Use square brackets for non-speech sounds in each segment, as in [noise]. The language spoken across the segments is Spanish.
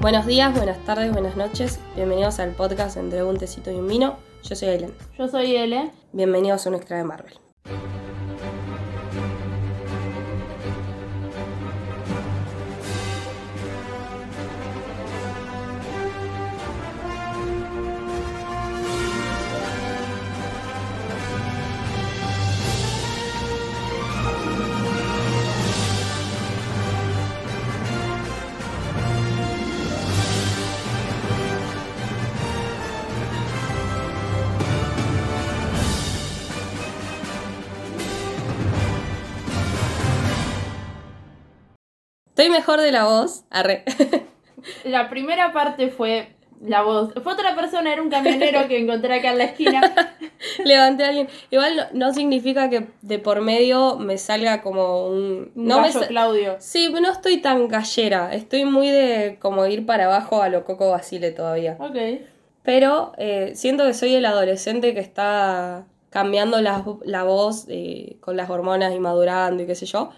Buenos días, buenas tardes, buenas noches. Bienvenidos al podcast entre un tecito y un vino. Yo soy Aileen. Yo soy Ele. Bienvenidos a un extra de Marvel. Mejor de la voz. Arre. [laughs] La primera parte fue la voz. Fue otra persona, era un camionero que encontré acá en la esquina. [laughs] Levanté a alguien. Igual no, no significa que de por medio me salga como un. Un No me gallo sa- Claudio. Sí, no estoy tan gallera. Estoy muy de como ir para abajo a lo Coco Basile todavía. Ok. Pero eh, siento que soy el adolescente que está cambiando la, la voz eh, con las hormonas y madurando y qué sé yo.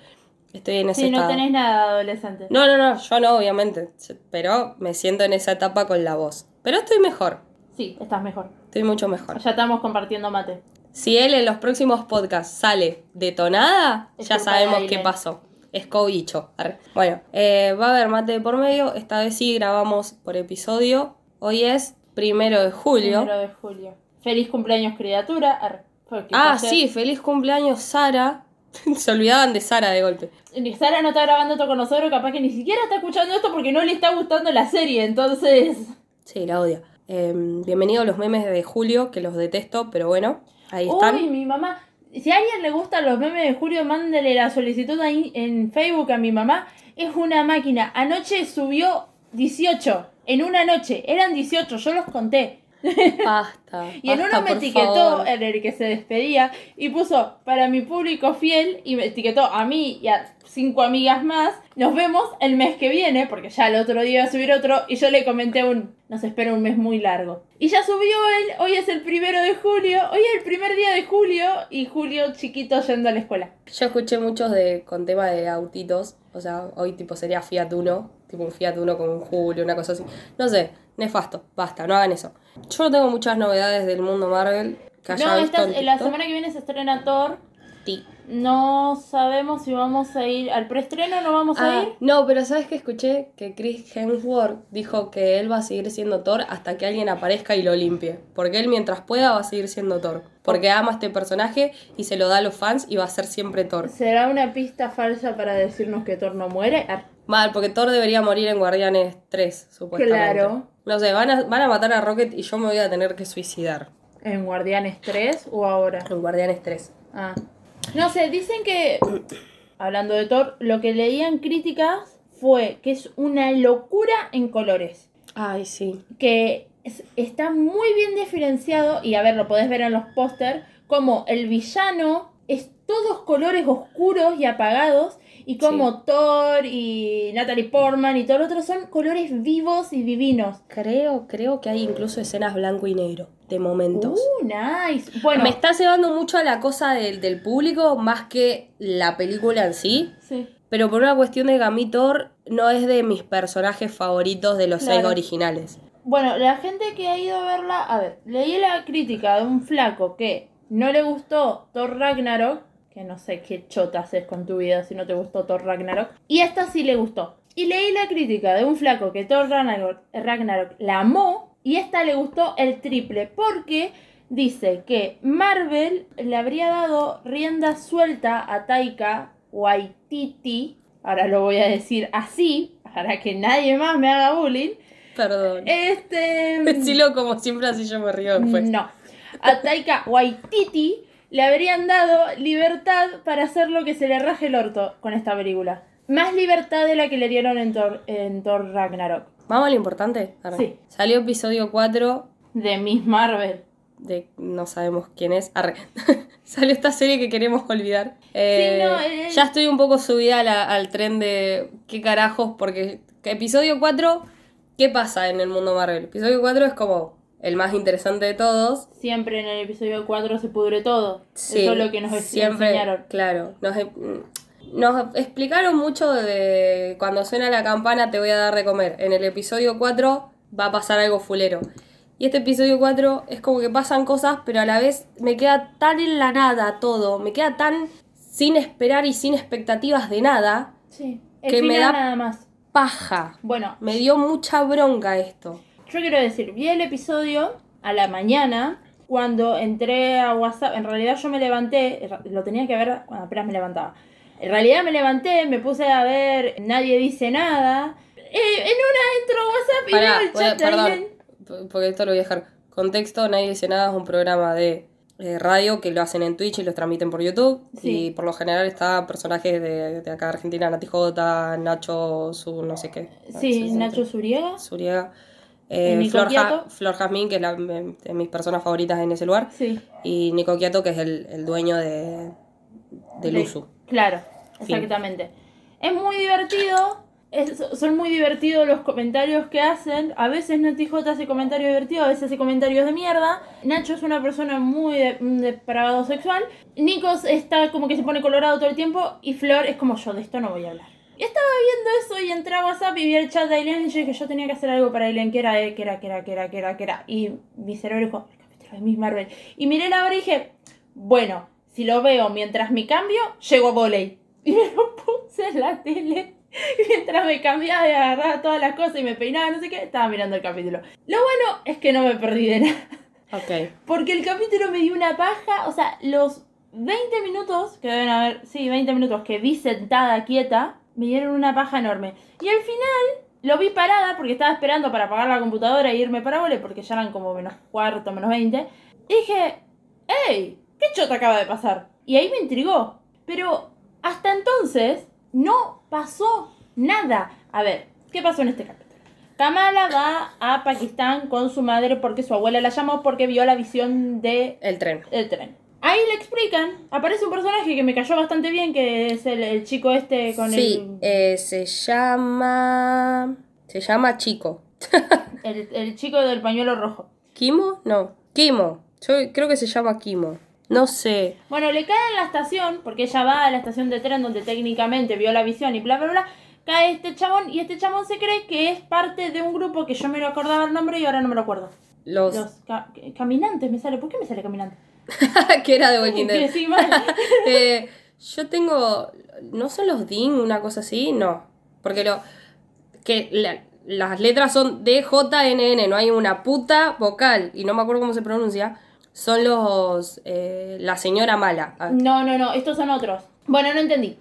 Estoy en ese Sí, no estado. tenés nada adolescente. No, no, no, yo no, obviamente. Pero me siento en esa etapa con la voz. Pero estoy mejor. Sí, estás mejor. Estoy mucho mejor. Ya estamos compartiendo mate. Si él en los próximos podcasts sale detonada, Es ya sabemos qué pasó. Es cobicho. Bueno, eh, va a haber mate de por medio. Esta vez sí grabamos por episodio. Hoy es primero de julio. Primero de julio. Feliz cumpleaños, criatura. Arre. Ah, ayer- sí, feliz cumpleaños, Sara. [laughs] Se olvidaban de Sara de golpe. Ni Sara no está grabando esto con nosotros, capaz que ni siquiera está escuchando esto porque no le está gustando la serie, entonces. Sí, la odia. Eh, bienvenido a los memes de julio, que los detesto, pero bueno, ahí están. Uy, mi mamá. Si a alguien le gustan los memes de Julio, mándele la solicitud ahí en Facebook a mi mamá. Es una máquina. Anoche subió 18. En una noche. Eran 18, yo los conté. [laughs] Basta. Y en uno me etiquetó favor. en el que se despedía y puso para mi público fiel y me etiquetó a mí y a cinco amigas más. Nos vemos el mes que viene, porque ya el otro día iba a subir otro y yo le comenté un nos espera un mes muy largo. Y ya subió él, hoy es el primero de julio, hoy es el primer día de julio y Julio chiquito yendo a la escuela. Yo escuché muchos de con tema de autitos. O sea, hoy tipo sería Fiat Uno. Tipo un Fiat Uno con un Julio, una cosa así. No sé, nefasto. Basta, no hagan eso. Yo no tengo muchas novedades del mundo Marvel que haya No, visto esta, la semana que viene se estrena Thor. Sí. No sabemos si vamos a ir al preestreno, no vamos a Ah, ir. no, pero ¿sabes qué escuché? Que Chris Hemsworth dijo que él va a seguir siendo Thor hasta que alguien aparezca y lo limpie. Porque él mientras pueda va a seguir siendo Thor. Porque ama a este personaje y se lo da a los fans y va a ser siempre Thor. ¿Será una pista falsa para decirnos que Thor no muere? Mal, porque Thor debería morir en Guardianes 3, supuestamente. Claro. No sé, van a, van a matar a Rocket y yo me voy a tener que suicidar. ¿En Guardianes 3 o ahora? En Guardianes 3. Ah. No sé, dicen que, [coughs] hablando de Thor, lo que leían críticas fue que es una locura en colores. Ay, sí. Que es- está muy bien diferenciado, y a ver, lo podés ver en los póster, como el villano es todos colores oscuros y apagados, y como Thor y Natalie Portman y todo lo otro son colores vivos y divinos. Creo, creo que hay incluso escenas blanco y negro, de momentos. Uh, nice. Bueno, Me está llevando mucho a la cosa del, del público más que la película en sí. sí. Pero por una cuestión de Thor no es de mis personajes favoritos de los seis originales. Bueno, la gente que ha ido a verla, a ver, leí la crítica de un flaco que no le gustó Thor Ragnarok, que no sé qué chota haces con tu vida si no te gustó Thor Ragnarok, y esta sí le gustó. Y leí la crítica de un flaco que Thor Ragnarok, Ragnarok la amó, y esta le gustó el triple, porque dice que Marvel le habría dado rienda suelta a Taika Waititi, ahora lo voy a decir así, para que nadie más me haga bullying, Perdón. este. [laughs] Decilo como siempre, así yo me río después. No. A Taika Waititi le habrían dado libertad para hacer lo que se le raje el orto con esta película. Más libertad de la que le dieron en Thor, en Thor Ragnarok. Vamos a lo importante. Sí. Salió episodio 4 De Miss Marvel. de no sabemos quién es. Arre. [laughs] Salió esta serie que queremos olvidar. Eh, Sí, no, eh, ya estoy un poco subida la- al tren de qué carajos, porque que episodio 4, ¿qué pasa en el mundo Marvel? Episodio 4 es como el más interesante de todos. Siempre en el episodio 4 se pudre todo. Sí, Eso es lo que nos siempre, enseñaron. Claro, nos, e- Nos explicaron mucho de cuando suena la campana te voy a dar de comer. En el episodio 4 va a pasar algo fulero. Y este episodio 4 es como que pasan cosas, pero a la vez me queda tan en la nada todo. Me queda tan sin esperar y sin expectativas de nada. Sí. Que me da- nada más. Paja. Bueno, Me dio mucha bronca esto. Yo quiero decir, vi el episodio a la mañana cuando entré a WhatsApp. En realidad yo me levanté, lo tenía que ver cuando apenas me levantaba. En realidad me levanté, me puse a ver, nadie dice nada. Eh, en una entro a WhatsApp y Pará, veo el chat perdón, p- porque esto lo voy a dejar. Contexto, nadie dice nada, es un programa de eh, radio que lo hacen en Twitch y los transmiten por YouTube. Sí. Y por lo general está personajes de, de acá de Argentina, Nati J, Nacho, su no sé qué. Sí, Nacho Zuriega. Zuriega. Eh, Flor, Ja-. Flor Jazmín, que es la- de de mis personas favoritas en ese lugar. Sí. Y Nico Quiato, que es el, el dueño de, del De- Usu. Claro, Fin. exactamente. Es muy divertido. es- son muy divertidos los comentarios que hacen. A veces Nati J hace comentarios divertidos, a veces hace comentarios de mierda. Nacho es una persona muy de, depravado sexual. Nikos está como que se pone colorado todo el tiempo. Y Flor es como yo, de esto no voy a hablar. Y estaba viendo eso y entré a WhatsApp y vi el chat de Aileen y yo dije, yo tenía que hacer algo para Aileen, que era, eh, que era, que era, que era, que era, que era. Y mi cerebro dijo, el capítulo de Miss Marvel. Y miré la hora y dije, bueno, si lo veo mientras me cambio, llego a volei. Y me lo puse en la tele. Y mientras me cambiaba y agarraba todas las cosas y me peinaba, no sé qué, estaba mirando el capítulo. Lo bueno es que no me perdí de nada. Ok. Porque el capítulo me dio una paja, o sea, los 20 minutos, que deben haber, sí, 20 minutos que vi sentada quieta, me dieron una paja enorme. Y al final lo vi parada porque estaba esperando para apagar la computadora e irme para vole, porque ya eran como menos cuarto, menos 20. Y dije, ¡Ey! ¿Qué chota acaba de pasar? Y ahí me intrigó. Pero hasta entonces no pasó nada. A ver, ¿qué pasó en este capítulo? Kamala va a Pakistán con su madre porque su abuela la llamó porque vio la visión de El tren. el tren. Ahí le explican, aparece un personaje que me cayó bastante bien, que es el, el chico este con Sí, eh, se llama. Se llama Chico. el, [laughs] el, el chico del pañuelo rojo. ¿Kimo? No. Kimo. Yo creo que se llama Kimo. No sé. Bueno, le cae en la estación, porque ella va a la estación de tren donde técnicamente vio la visión y bla, bla, bla. Cae este chabón y este chabón se cree que es parte de un grupo que yo me lo acordaba el nombre y ahora no me lo acuerdo. Los. Los ca- caminantes me sale. ¿Por qué me sale caminante? [laughs] que era de Walking Dead. sí. [laughs] Eh, yo tengo. ¿No son los DIN, una cosa así? No. Porque lo. Que la- las letras son DJNN, no hay una puta vocal. Y no me acuerdo cómo se pronuncia. Son los. eh, la señora mala. Ah, No, no, no, estos son otros. Bueno, no entendí.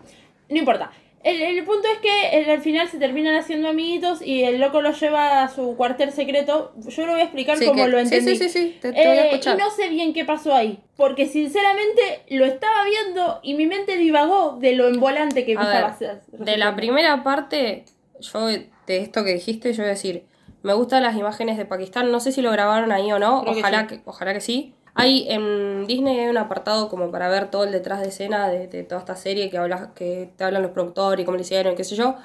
No importa. El, el punto es que el- al final se terminan haciendo amiguitos y el loco lo lleva a su cuartel secreto. Yo lo voy a explicar Sí, como que- lo sí, entendí. sí, sí, sí, te- te voy a Eh, escuchar. Y no sé bien qué pasó ahí. Porque sinceramente lo estaba viendo y mi mente divagó de lo envolante que A estaba ver, hacer- de la primera parte, yo de esto que dijiste, yo voy a decir, me gustan las imágenes de Pakistán, no sé si lo grabaron ahí o no, Creo que ojalá sí. que, ojalá que sí. Hay en Disney hay un apartado como para ver todo el detrás de escena de, de toda esta serie que habla, que te hablan los productores y cómo lo hicieron, qué sé yo.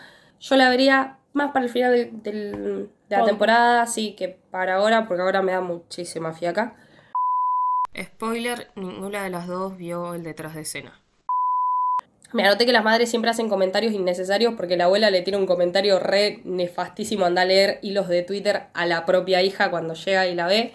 Yo la vería más para el final del- del- de la temporada, sí, que para ahora, porque ahora me da muchísima fiaca. Spoiler, ninguna de las dos vio el detrás de escena. Me anoté que las madres siempre hacen comentarios innecesarios porque la abuela le tiene un comentario re nefastísimo, anda a leer hilos de Twitter a la propia hija cuando llega y la ve.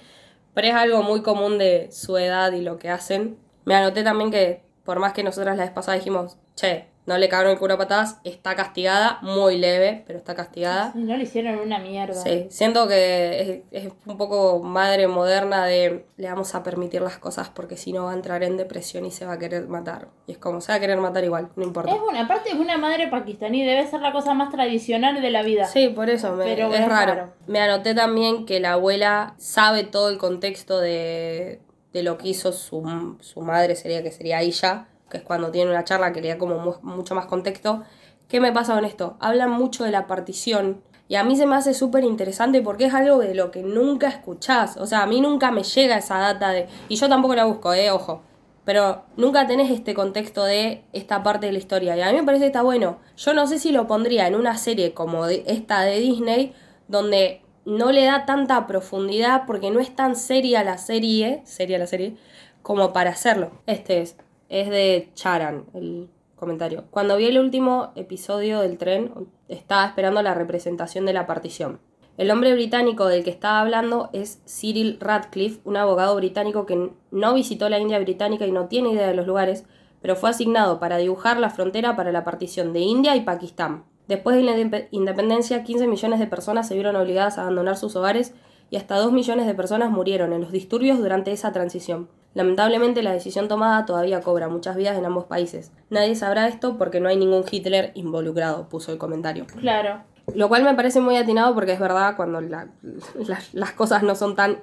Pero es algo muy común de su edad y lo que hacen. Me anoté también que, por más que nosotras la vez pasada dijimos, che, no le cagaron el culo a patadas, está castigada, muy leve, pero está castigada. No le hicieron una mierda. Sí, siento que es, es un poco madre moderna de le vamos a permitir las cosas porque si no va a entrar en depresión y se va a querer matar. Y es como, se va a querer matar igual, no importa. Es una, aparte es una madre pakistaní, debe ser la cosa más tradicional de la vida. Sí, por eso, me- Pero es es raro. raro. Me anoté también que la abuela sabe todo el contexto de, de lo que hizo su, su madre, sería que sería ella, que es cuando tiene una charla que le da como mu- mucho más contexto. ¿Qué me pasa con esto? Hablan mucho de la partición y a mí se me hace súper interesante porque es algo de lo que nunca escuchás. O sea, a mí nunca me llega esa data de... Y yo tampoco la busco, eh, ojo. Pero nunca tenés este contexto de esta parte de la historia. Y a mí me parece que está bueno. Yo no sé si lo pondría en una serie como esta de Disney, donde no le da tanta profundidad porque no es tan seria la serie, seria la serie, como para hacerlo. Este es, es de Charan, el comentario. Cuando vi el último episodio del tren, estaba esperando la representación de la partición. El hombre británico del que estaba hablando es Cyril Radcliffe, un abogado británico que no visitó la India británica y no tiene idea de los lugares, pero fue asignado para dibujar la frontera para la partición de India y Pakistán. Después de la independencia, 15 millones de personas se vieron obligadas a abandonar sus hogares y hasta 2 millones de personas murieron en los disturbios durante esa transición. Lamentablemente la decisión tomada todavía cobra muchas vidas en ambos países. Nadie sabrá esto porque no hay ningún Hitler involucrado, puso el comentario. Claro. Lo cual me parece muy atinado porque es verdad cuando las cosas no son tan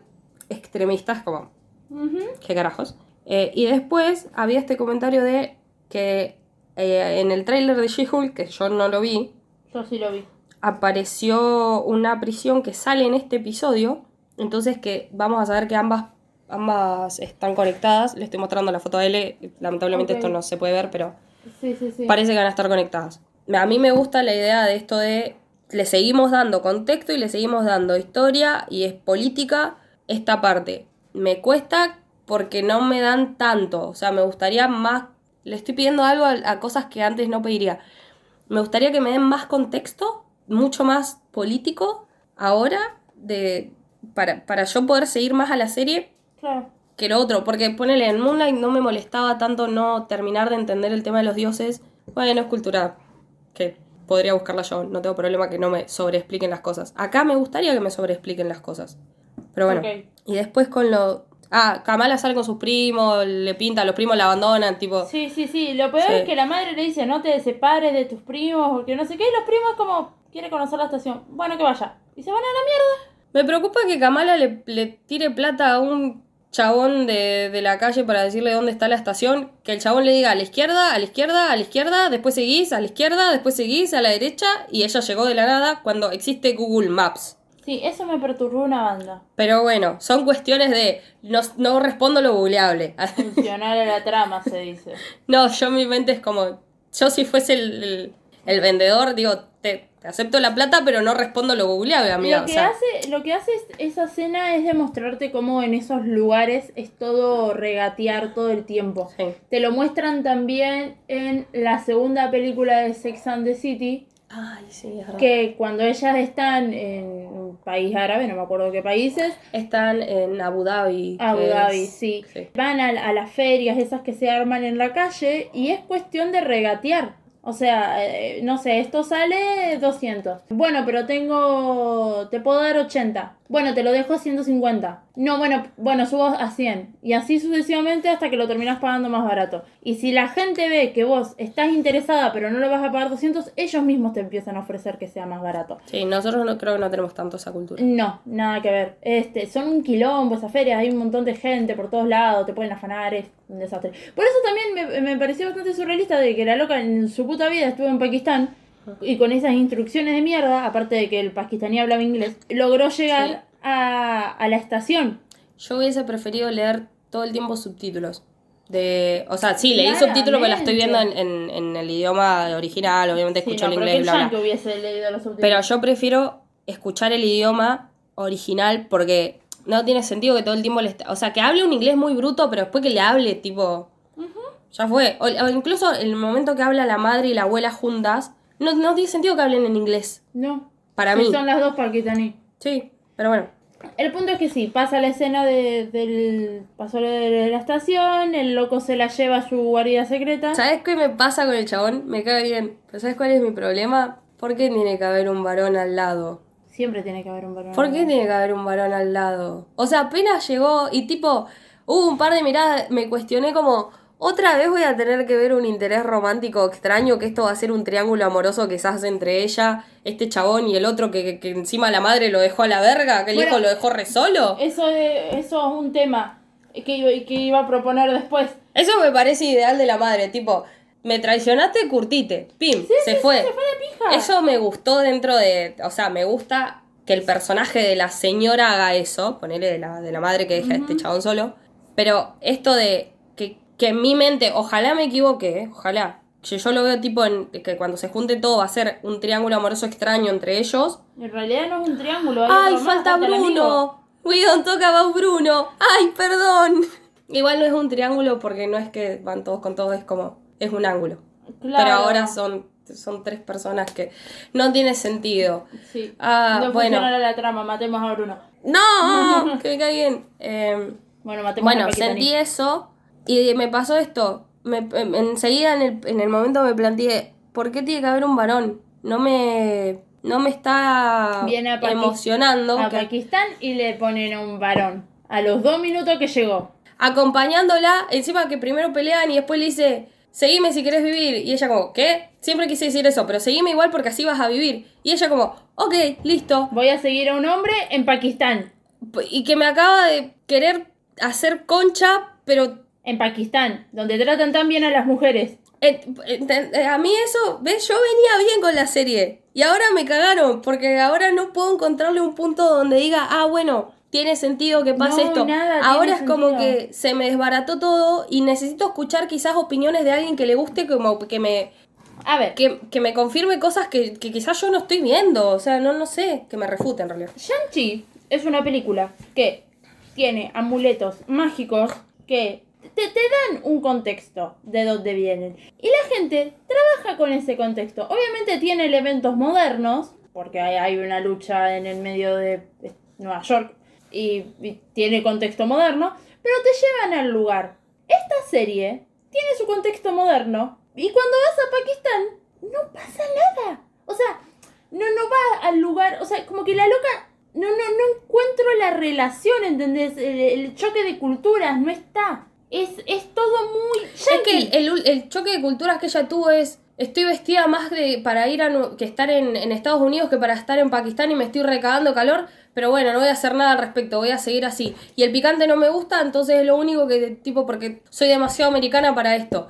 extremistas como... ¿Qué carajos? Eh, y después había este comentario de que eh, en el tráiler de She-Hulk, que yo no lo vi... Yo sí lo vi. Apareció una prisión que sale en este episodio. Entonces que vamos a saber que ambas, ambas están conectadas. Le estoy mostrando la foto a L. Lamentablemente esto no se puede ver, pero... Sí, sí, sí. Parece que van a estar conectadas. A mí me gusta la idea de esto de le seguimos dando contexto y le seguimos dando historia y es política esta parte. Me cuesta porque no me dan tanto, o sea, me gustaría más, le estoy pidiendo algo a, cosas que antes no pediría. Me gustaría que me den más contexto, mucho más político ahora, de, para, para yo poder seguir más a la serie claro. que lo otro, porque ponele en Moonlight no me molestaba tanto no terminar de entender el tema de los dioses, bueno, es cultura, que podría buscarla yo, no tengo problema que no me sobreexpliquen las cosas. Acá me gustaría que me sobreexpliquen las cosas. Pero bueno. Y después con lo. Ah, Kamala sale con sus primos, le pinta, los primos la abandonan, tipo. Sí, sí, sí. Lo peor es que la madre le dice, no te separes de tus primos, porque no sé qué. Y los primos, como, quiere conocer la estación. Bueno, que vaya. Y se van a la mierda. Me preocupa que Kamala le, le tire plata a un chabón de, de, la calle para decirle dónde está la estación, que el chabón le diga a la izquierda, a la izquierda, a la izquierda, después seguís, a la izquierda, después seguís, a la derecha, y ella llegó de la nada cuando existe Google Maps. Sí, eso me perturbó una banda. Pero bueno, son cuestiones de no, no respondo lo googleable. [laughs] Funcionar a la trama, se dice. No, yo mi mente es como, yo si fuese el, el vendedor, digo, te, acepto la plata, pero no respondo lo googleable, amiga. Lo que, hace, lo que hace esa escena es demostrarte cómo en esos lugares es todo regatear todo el tiempo. Te lo muestran también en la segunda película de Sex and the City. Ay, sí, Que cuando ellas están en un país árabe, no me acuerdo qué países. Están en Abu Dhabi. Abu Dhabi, sí. Van a, a las ferias esas que se arman en la calle y es cuestión de regatear. O sea, eh, no sé, esto sale 200. Bueno, pero tengo... Te puedo dar 80. Bueno, te lo dejo a 150. No, bueno, bueno, subo a 100. Y así sucesivamente hasta que lo terminas pagando más barato. Y si la gente ve que vos estás interesada pero no lo vas a pagar 200, ellos mismos te empiezan a ofrecer que sea más barato. Sí, nosotros no creo que no tenemos tanto esa cultura. No, nada que ver. Este, son un quilombo esas ferias, hay un montón de gente por todos lados, te pueden afanar, es un desastre. Por eso también me, me pareció bastante surrealista de que la loca en su puta vida estuvo en Pakistán y con esas instrucciones de mierda, aparte de que el pakistaní hablaba inglés, logró llegar a, a, la estación. Yo hubiese preferido leer todo el tiempo subtítulos. De, o sea, sí, leí subtítulos, pero la estoy viendo en, en, en, el idioma original, obviamente escucho el inglés. Bla, bla. Hubiese leído los subtítulos. Pero yo prefiero escuchar el idioma original porque no tiene sentido que todo el tiempo le... O sea, que hable un inglés muy bruto, pero después que le hable tipo... Ya fue. O, o, incluso el momento que habla la madre y la abuela juntas, no, no tiene sentido que hablen en inglés. No. Para sí, mí. Son las dos pakistaní. Sí, pero bueno. El punto es que sí, pasa la escena de, del. Pasó de la estación, el loco se la lleva a su guarida secreta. ¿Sabes qué me pasa con el chabón? Me cae bien. ¿Pero sabes cuál es mi problema? ¿Por qué tiene que haber un varón al lado? Siempre tiene que haber un varón. ¿Por qué tiene que haber un varón al lado? O sea, apenas llegó y tipo, hubo un par de miradas, me cuestioné como, otra vez voy a tener que ver un interés romántico extraño, que esto va a ser un triángulo amoroso quizás entre ella, este chabón y el otro que, que encima la madre lo dejó a la verga, que el Bueno, hijo lo dejó re solo. Eso, es- eso es un tema que, iba- que iba a proponer después. Eso me parece ideal de la madre, tipo, me traicionaste, curtite, pim, se fue. Se fue de pija. Eso me gustó dentro de, o sea, me gusta que el personaje de la señora haga eso, ponerle de la, de la madre que deja a este chabón solo, pero esto de que, en mi mente, ojalá me equivoque, ¿eh? ojalá, que yo lo veo tipo en, que cuando se junte todo va a ser un triángulo amoroso extraño entre ellos. En realidad no es un triángulo. hay ¡Ay, más, falta. Bruno! We don't talk about Bruno. ¡Ay, perdón! Igual no es un triángulo porque no es que van todos con todos, es como, es un ángulo. Claro. Pero ahora son, son tres personas que no tiene sentido. Sí. Ah, no bueno. la trama, matemos a Bruno. No, [laughs] que me cae bien. Eh, Bueno, matemos a bueno, Paquitani. sentí eso y me pasó esto. Me, em- enseguida en el, en el momento me planteé, ¿por qué tiene que haber un varón? No me, no me está Viene a Paqui- emocionando. A que- Pakistán y le ponen a un varón. A los dos minutos que llegó. acompañándola, encima que primero pelean y después le dice, seguime si querés vivir. Y ella como, ¿qué? Siempre quise decir eso, pero seguime igual porque así vas a vivir. Y ella como, ok, listo. Voy a seguir a un hombre en Pakistán. Y que me acaba de querer hacer concha, pero En Pakistán, donde tratan tan bien a las mujeres. eh, eh, a mí eso, ¿ves? Yo venía bien con la serie. Y ahora me cagaron, porque ahora no puedo encontrarle un punto donde diga, ah, bueno, tiene sentido que pase No, esto. nada ahora es como que se me desbarató todo y necesito escuchar quizás opiniones de alguien que le guste, como que me, A ver, que, que me confirme cosas que, que quizás yo no estoy viendo. O sea, no, no sé, que me refute en realidad. Shang-Chi es una película que tiene amuletos mágicos que te, te dan un contexto de dónde vienen. Y la gente trabaja con ese contexto. Obviamente tiene elementos modernos, porque hay, hay una lucha en el medio de Nueva York y, y tiene contexto moderno, pero te llevan al lugar. Esta serie tiene su contexto moderno y cuando vas a Pakistán no pasa nada. O sea, no, no va al lugar, o sea, como que la loca, no, no, no encuentro la relación, ¿entendés? El, el choque de culturas no está. Es, es todo muy... Es que yankee. el, el- el choque de culturas que ella tuvo es. Estoy vestida más de, para ir a que estar en, en Estados Unidos que para estar en Pakistán y me estoy recagando calor, pero bueno, no voy a hacer nada al respecto, voy a seguir así. Y el picante no me gusta, entonces es lo único que, tipo, porque soy demasiado americana para esto.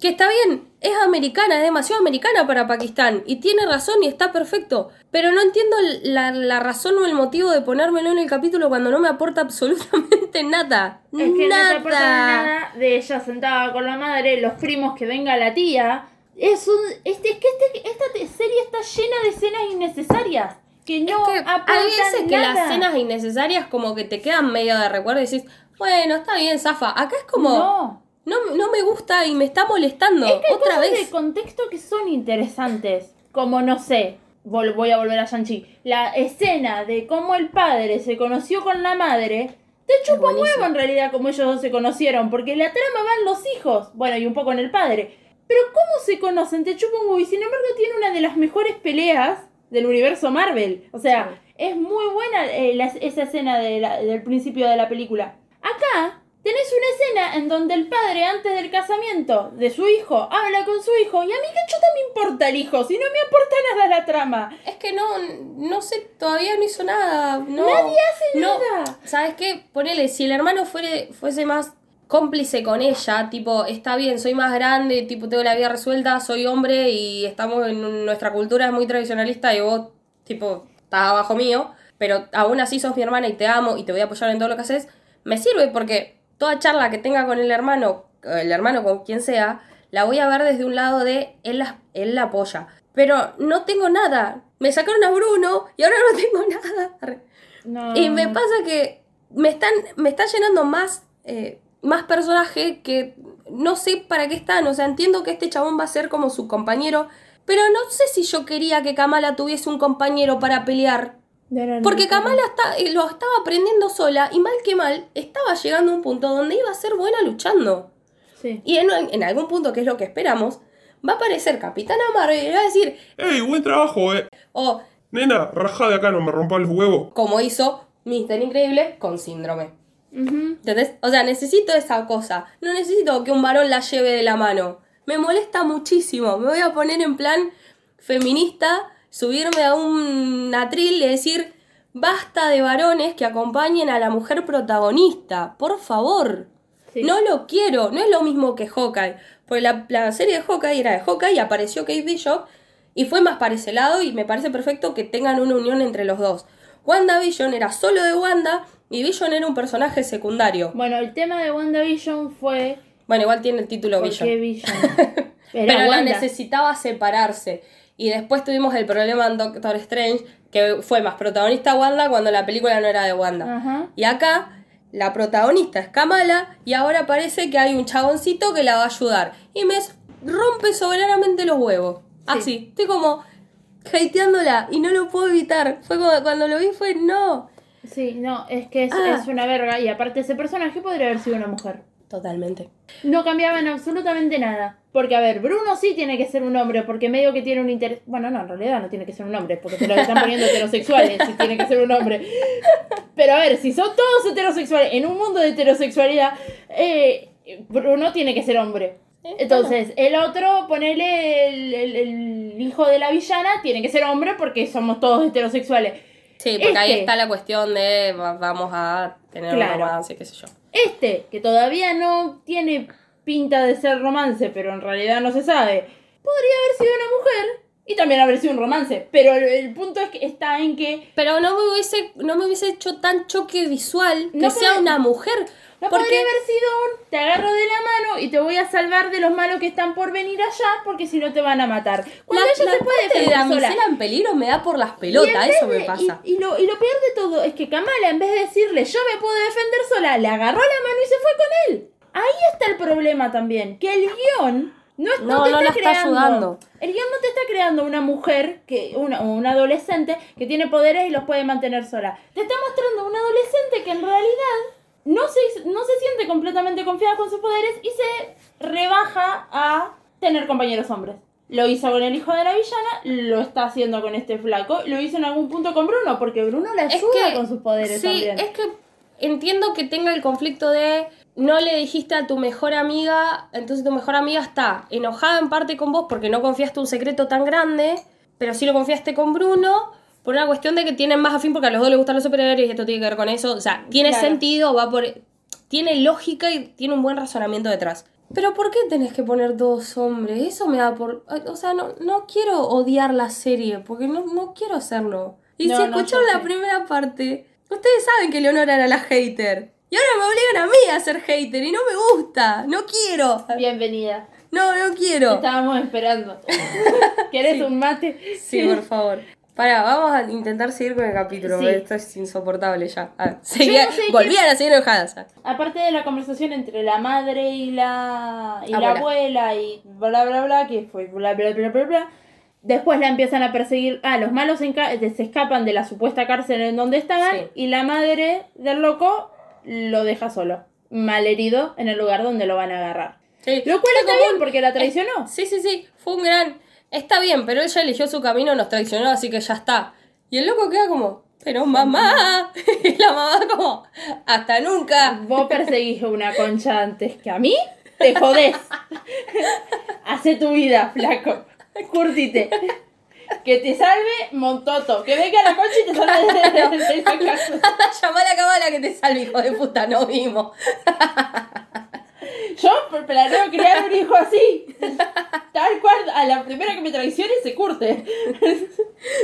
Que está bien, es americana, es demasiado americana para Pakistán y tiene razón y está perfecto, pero no entiendo la, la razón o el motivo de ponérmelo en el capítulo cuando no me aporta [laughs] absolutamente nada. Es que no te nada. aportan nada de ella sentada con la madre, los primos que venga la tía. Es un, este, es que este- esta serie está llena de escenas innecesarias que no Es que hay veces que nada. las escenas innecesarias como que te quedan medio de recuerdo y decís, bueno, está bien, Zafa. Acá es como, no, No. no, me gusta y me está molestando. Es que hay Otra cosas vez. de contexto que son interesantes. Como, no sé, voy a volver a Shang-Chi. La escena de cómo el padre se conoció con la madre. Te chupa un huevo en realidad como ellos dos se conocieron. Porque la trama van los hijos. Bueno, y un poco en el padre. Pero cómo se conocen, te chupa un huevo. Y sin embargo tiene una de las mejores peleas del universo Marvel. O sea, es muy buena eh, la- esa escena de la- del principio de la película. Acá tenés una escena en donde el padre, antes del casamiento de su hijo, habla con su hijo. Y a mí qué chuta me importa el hijo, si no me aporta nada la trama. Es que no, no sé, todavía no hizo nada. No, Nadie hace no. nada. ¿Sabes qué? Ponele, si el hermano fuere, fuese más cómplice con ella, tipo, está bien, soy más grande, tipo, tengo la vida resuelta, soy hombre y estamos en nuestra cultura es muy tradicionalista y vos, tipo, estás abajo mío, pero aún así sos mi hermana y te amo y te voy a apoyar en todo lo que haces, me sirve porque toda charla que tenga con el hermano, el hermano con quien sea, la voy a ver desde un lado de él la, él la apoya. Pero no tengo nada. Me sacaron a Bruno y ahora no tengo [laughs] nada. No. Y me pasa que me están, me está llenando más, eh, más personajes que no sé para qué están. O sea, entiendo que este chabón va a ser como su compañero, pero no sé si yo quería que Kamala tuviese un compañero para pelear. Porque. Kamala está, eh, lo estaba aprendiendo sola y mal que mal estaba llegando a un punto donde iba a ser buena luchando. Sí. Y en, en algún punto, que es lo que esperamos, va a aparecer Capitana Marvel y va a decir, ¡Ey, buen trabajo, eh! o Nena, rajá de acá, no me rompas los huevos. como hizo Mister Increíble con síndrome. ¿Entendés? O sea, necesito esa cosa. No necesito que un varón la lleve de la mano. Me molesta muchísimo. Me voy a poner en plan feminista, subirme a un atril y decir, basta de varones que acompañen a la mujer protagonista. Por favor. Sí. No lo quiero. No es lo mismo que Hawkeye. Porque la, la serie de Hawkeye era de Hawkeye y apareció Kate Bishop y fue más para ese lado y me parece perfecto que tengan una unión entre los dos. WandaVision era solo de Wanda y Vision era un personaje secundario. Bueno, el tema de WandaVision fue. Bueno, igual tiene el título ¿Por Vision. [laughs] Pero Era la Wanda. necesitaba separarse. Y después tuvimos el problema en Doctor Strange, que fue más protagonista Wanda cuando la película no era de Wanda. Ajá. Y acá la protagonista es Kamala y ahora parece que hay un chaboncito que la va a ayudar. Y me rompe soberanamente los huevos. Así, estoy como hateándola y no lo puedo evitar. Fue como cuando lo vi fue no. Sí, no, es que es, Ah. es una verga. Y aparte, ese personaje podría haber sido una mujer. Totalmente. No cambiaba en absolutamente nada. Porque, a ver, Bruno sí tiene que ser un hombre, porque medio que tiene un interés. Bueno, no, en realidad no tiene que ser un hombre, porque te lo están poniendo heterosexuales, si tiene que ser un hombre. Pero a ver, si son todos heterosexuales, en un mundo de heterosexualidad, eh, Bruno tiene que ser hombre. Entonces, el otro, ponele el, el- el hijo de la villana, tiene que ser hombre porque somos todos heterosexuales. Sí, porque ahí Este. está la cuestión de va- vamos a tener Claro. un romance, qué sé yo. Este, que todavía no tiene pinta de ser romance, pero en realidad no se sabe, podría haber sido una mujer y también haber sido un romance. Pero el, el punto es que está en que Pero no me hubiese, no me hubiese hecho tan choque visual que No sea puede- una mujer. no porque podría haber sido un te agarro de la mano y te voy a salvar de los malos que están por venir allá porque si no te van a matar. Cuando la, ella la se puede parte de defender sola. damisela en peligro me da por las pelotas, eso me pasa. Y, y lo, y lo peor de todo es que Kamala, en vez de decirle yo me puedo defender sola, le agarró la mano y se fue con él. Ahí está el problema también, que el guion no, es- No, te no la está está creando. ayudando. El guion no te está creando una mujer, que una, una adolescente que tiene poderes y los puede mantener sola. Te está mostrando una adolescente que en realidad no se, no se siente completamente confiada con sus poderes y se rebaja a tener compañeros hombres. Lo hizo con el hijo de la villana, lo está haciendo con este flaco, lo hizo en algún punto con Bruno, porque Bruno la Es ayuda que- con sus poderes sí, también. es que entiendo que tenga el conflicto de no le dijiste a tu mejor amiga, entonces tu mejor amiga está enojada en parte con vos porque no confiaste un secreto tan grande, pero sí lo confiaste con Bruno por una cuestión de que tienen más afín porque a los dos les gustan los superhéroes y esto tiene que ver con eso. O sea, tiene Claro. sentido, va por. Tiene lógica y tiene un buen razonamiento detrás. Pero ¿por qué tenés que poner dos hombres? Eso me da por... O sea, no, no quiero odiar la serie, porque no, no quiero hacerlo. Y No, si escucharon la primera parte, ustedes saben que Leonora era la hater. Y ahora me obligan a mí a ser hater y no me gusta. No quiero. Bienvenida. No, no Te quiero. estábamos esperando. [laughs] ¿Querés Sí. un mate? Sí, por favor. Pará, vamos a intentar seguir con el capítulo, Sí. porque esto es insoportable ya. Ah, seguía- no sé volvían a seguir enojadas. Aparte de la conversación entre la madre y la, y Abuela. la abuela y bla bla bla, que fue bla bla bla bla bla. Después la empiezan a perseguir. Ah, los malos enca- se escapan de la supuesta cárcel en donde estaban Sí. y la madre del loco lo deja solo, malherido en el lugar donde lo van a agarrar. Sí. Lo cual está bien un- porque la traicionó. Sí, sí, sí, fue un gran... Está bien, pero ella eligió su camino, nos traicionó, así que ya está. Y el loco queda como, pero mamá. [laughs] Y la mamá como, hasta nunca. Vos perseguís una concha antes que a mí, te jodés. [laughs] Hace tu vida, flaco. Curtite. Que te salve Montoto. Que venga la concha y te salve de, de- de la casa. A la cámara que te salve, hijo de puta, [laughs] no vimos. Yo planeo criar un hijo así. Tal cual, a la primera que me traicione se curte. [laughs]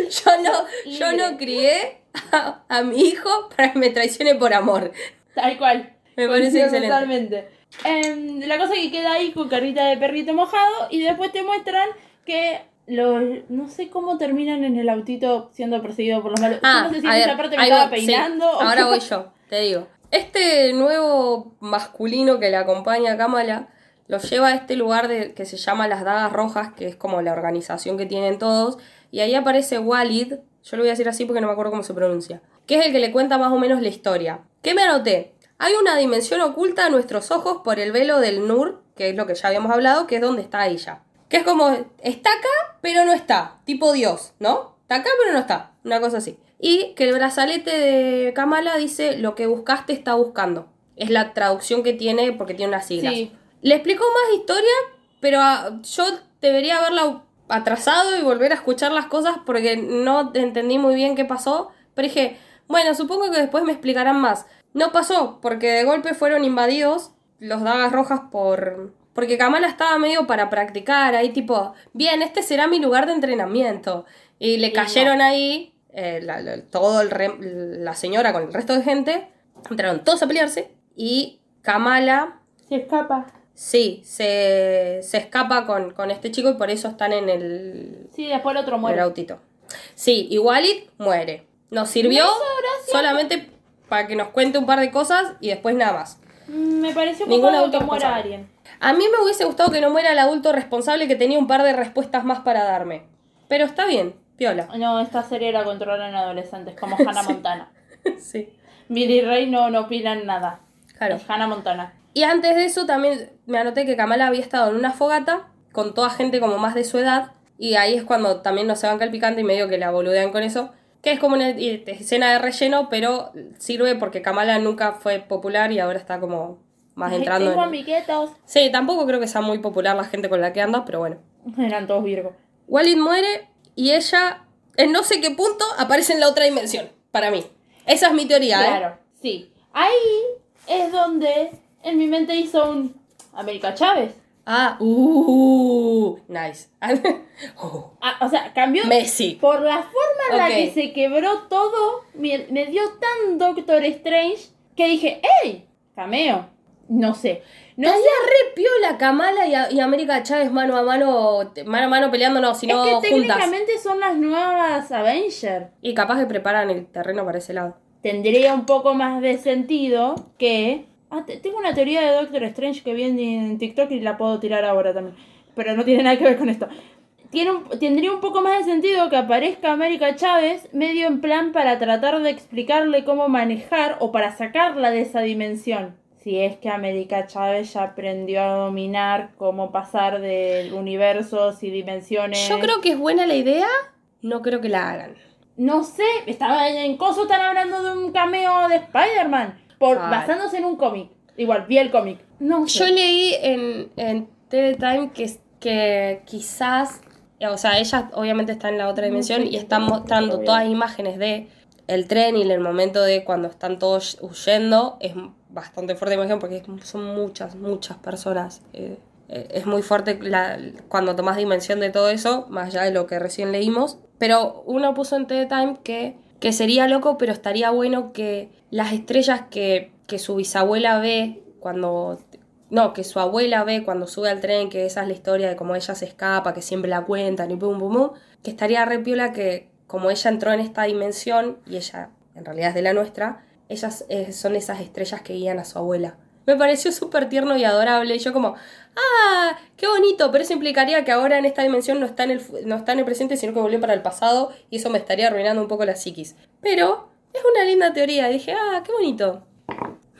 Yo no, yo no crié a, a mi hijo para que me traicione por amor. Tal cual. Me parece excelente. Totalmente. Em, la cosa que queda ahí con carita de perrito mojado y después te muestran que los no sé cómo terminan en el autito siendo perseguidos por los malos. Yo no sé si Ah, en esa parte me estaba voy, peinando. o Ahora [laughs] voy yo, te digo. Este nuevo masculino que le acompaña a Kamala lo lleva a este lugar de, que se llama Las Dagas Rojas, que es como la organización que tienen todos. Y ahí aparece Walid, yo lo voy a decir así porque no me acuerdo cómo se pronuncia, que es el que le cuenta más o menos la historia. ¿Qué me anoté? Hay una dimensión oculta a nuestros ojos por el velo del Nur, que es lo que ya habíamos hablado, que es donde está ella. Que es como, está acá, pero no está. Tipo Dios, ¿no? Está acá, pero no está. Una cosa así. Y que el brazalete de Kamala dice, lo que buscaste está buscando. Es la traducción que tiene porque tiene unas siglas. Sí. Le explicó más historia, pero ah, yo debería haberla atrasado y volver a escuchar las cosas porque no entendí muy bien qué pasó. Pero dije, bueno, supongo que después me explicarán más. No pasó, porque de golpe fueron invadidos los dagas rojas por... Porque Kamala estaba medio para practicar, ahí tipo, bien, este será mi lugar de entrenamiento. Y le Y cayeron ahí, eh, la, la- todo el re- la señora con el resto de gente, entraron todos a pelearse y Kamala Se escapa. Sí, se, se escapa con, con este chico y por eso están en el, Sí, después el otro en el muere. autito. Sí, y Walid muere. Nos sirvió solamente para que nos cuente un par de cosas y después nada más. Mm, Me pareció Ningún copado adulto que muera alguien. A mí me hubiese gustado que no muera el adulto responsable que tenía un par de respuestas más para darme. Pero está bien, piola. No, esta serie la controlan adolescentes, como [laughs] Hannah Montana. [laughs] Sí. Billy Ray no, no opinan nada. Claro. Es Hannah Montana. Y antes de eso también me anoté que Kamala había estado en una fogata con toda gente como más de su edad. Y ahí es cuando también no se banca el picante y medio que la boludean con eso. Que es como una escena de relleno, pero sirve porque Kamala nunca fue popular y ahora está como más Ay, entrando tengo en... amiguetos. Sí, tampoco creo que sea muy popular la gente con la que anda, pero bueno. [laughs] Eran todos Virgo. Walid muere y ella, en no sé qué punto, aparece en la otra dimensión, para mí. Esa es mi teoría, ¿eh? Claro, sí. Ahí es donde en mi mente hizo un América Chávez. Ah, uh, nice. [laughs] Oh, Ah, o sea, cambió Messi. por la forma en la Ok. que se quebró todo. Me, me dio tan Doctor Strange que dije, ¡Ey! Cameo. No sé. No Estaría re piola Kamala y, a- y América Chávez mano a mano, mano a mano peleando, no, sino es que juntas. técnicamente son las nuevas Avengers. Y capaz que preparan el terreno para ese lado. Tendría un poco más de sentido que. Ah, te- tengo una teoría de Doctor Strange que vi en, en TikTok y la puedo tirar ahora también. Pero no tiene nada que ver con esto. Tiene un- tendría un poco más de sentido que aparezca América Chávez medio en plan para tratar de explicarle cómo manejar o para sacarla de esa dimensión. Si es que América Chávez ya aprendió a dominar cómo pasar de universos y dimensiones. Yo creo que es buena la idea, no creo que la hagan. No sé, estaba en, Coso están hablando de un cameo de Spider-Man. Por, basándose en un cómic. Igual, vi el cómic. No sé. Yo leí en, en TV Time que, que quizás, o sea, ella obviamente está en la otra dimensión sé y están mostrando todas imágenes de el tren y el momento de cuando están todos huyendo. Es bastante fuerte la imagen porque son muchas, muchas personas. Eh, eh, es muy fuerte cuando tomas dimensión de todo eso, más allá de lo que recién leímos. Pero uno puso en TV Time que, que sería loco, pero estaría bueno que las estrellas que, que su bisabuela ve cuando no, que su abuela ve cuando sube al tren, que esa es la historia de cómo ella se escapa, que siempre la cuentan y pum, pum, pum. Que estaría re piola que, como ella entró en esta dimensión, y ella en realidad es de la nuestra, ellas eh, son esas estrellas que guían a su abuela. Me pareció súper tierno y adorable. Y yo, como, ¡ah! ¡Qué bonito! Pero eso implicaría que ahora en esta dimensión no está en el, no está en el presente, sino que volvió para el pasado, y eso me estaría arruinando un poco la psiquis. Pero es una linda teoría. Y dije, ¡ah! ¡Qué bonito!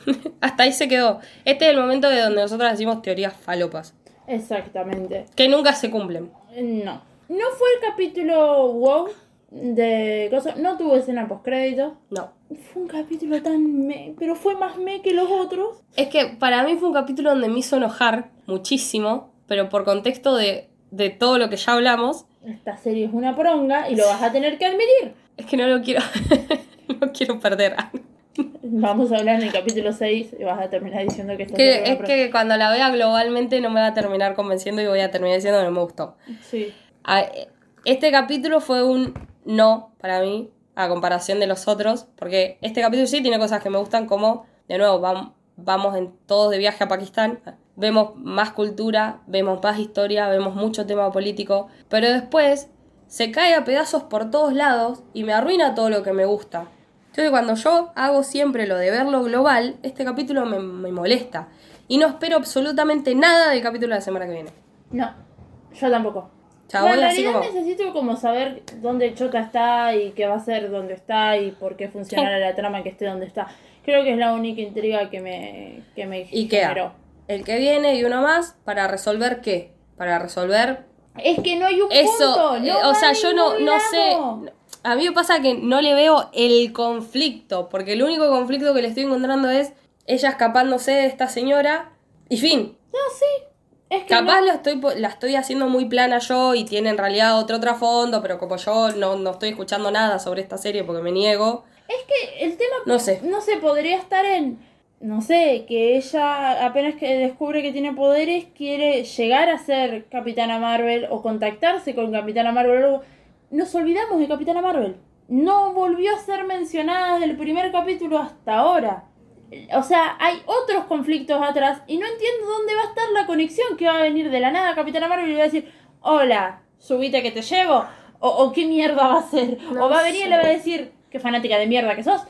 [laughs] Hasta ahí se quedó. Este es el momento de donde nosotros decimos teorías falopas. Exactamente. Que nunca se cumplen. No. No fue el capítulo wow de cosas. No tuvo escena postcrédito. No. Fue un capítulo tan me. Pero fue más me que los otros. Es que para mí fue un capítulo donde me hizo enojar muchísimo, pero por contexto de, de todo lo que ya hablamos, Esta serie es una pronga y lo vas a tener que admitir. es que no lo quiero. [laughs] no quiero perder. Vamos a hablar en el capítulo 6 y vas a terminar diciendo que Que, es es una que cuando la vea globalmente no me va a terminar convenciendo y voy a terminar diciendo que no me gustó. Sí. A- Este capítulo fue un no para mí, a comparación de los otros, porque este capítulo sí tiene cosas que me gustan, como, de nuevo, vam- vamos en todos de viaje a Pakistán, vemos más cultura, vemos más historia, vemos mucho tema político, pero después se cae a pedazos por todos lados y me arruina todo lo que me gusta. Entonces cuando yo hago siempre lo de verlo global, este capítulo me, me molesta. Y no espero absolutamente nada del capítulo de la semana que viene. No, yo tampoco. O No, en realidad como- necesito como saber dónde Chota está y qué va a ser dónde está y por qué funcionará la trama que esté donde está. Creo que es la única intriga que me, que me Y generó. el que viene y uno más para resolver qué? Para resolver Es que no hay un eso. punto. eh, No o va sea, yo no, no sé. A mí me pasa que no le veo el conflicto, porque el único conflicto que le estoy encontrando es ella escapándose de esta señora y fin. No, sí. Es que Capaz no- la, estoy, la estoy haciendo muy plana yo y tiene en realidad otro trasfondo, pero como yo no, no estoy escuchando nada sobre esta serie porque me niego, Es que el tema, no sé. no sé, podría estar en, no sé, que ella apenas que descubre que tiene poderes, quiere llegar a ser Capitana Marvel o contactarse con Capitana Marvel. Nos olvidamos de Capitana Marvel. No volvió a ser mencionada desde el primer capítulo hasta ahora. O sea, hay otros conflictos atrás y no entiendo dónde va a estar la conexión que va a venir de la nada Capitana Marvel y le va a decir, hola, subite que te llevo. O, o qué mierda va a ser. No o va a venir y le va a decir, qué fanática de mierda que sos.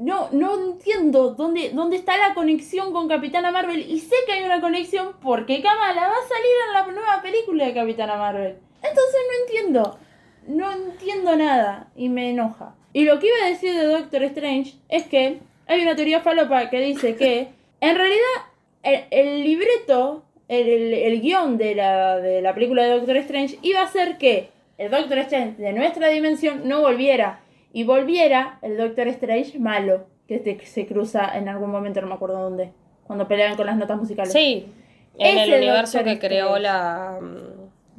no, no entiendo dónde, dónde está la conexión con Capitana Marvel. Y sé que hay una conexión porque Kamala va a salir en la nueva película de Capitana Marvel. Entonces no entiendo. No entiendo nada. Y me enoja. Y lo que iba a decir de Doctor Strange es que hay una teoría falopa que dice que en realidad el, el libreto, el, el, el guion de la, de la película de Doctor Strange iba a ser que el Doctor Strange de nuestra dimensión no volviera y volviera el Doctor Strange malo, que te- se cruza en algún momento, no me acuerdo dónde, cuando pelean con las notas musicales. Sí, en Ese el universo Doctor que creó Strange. la...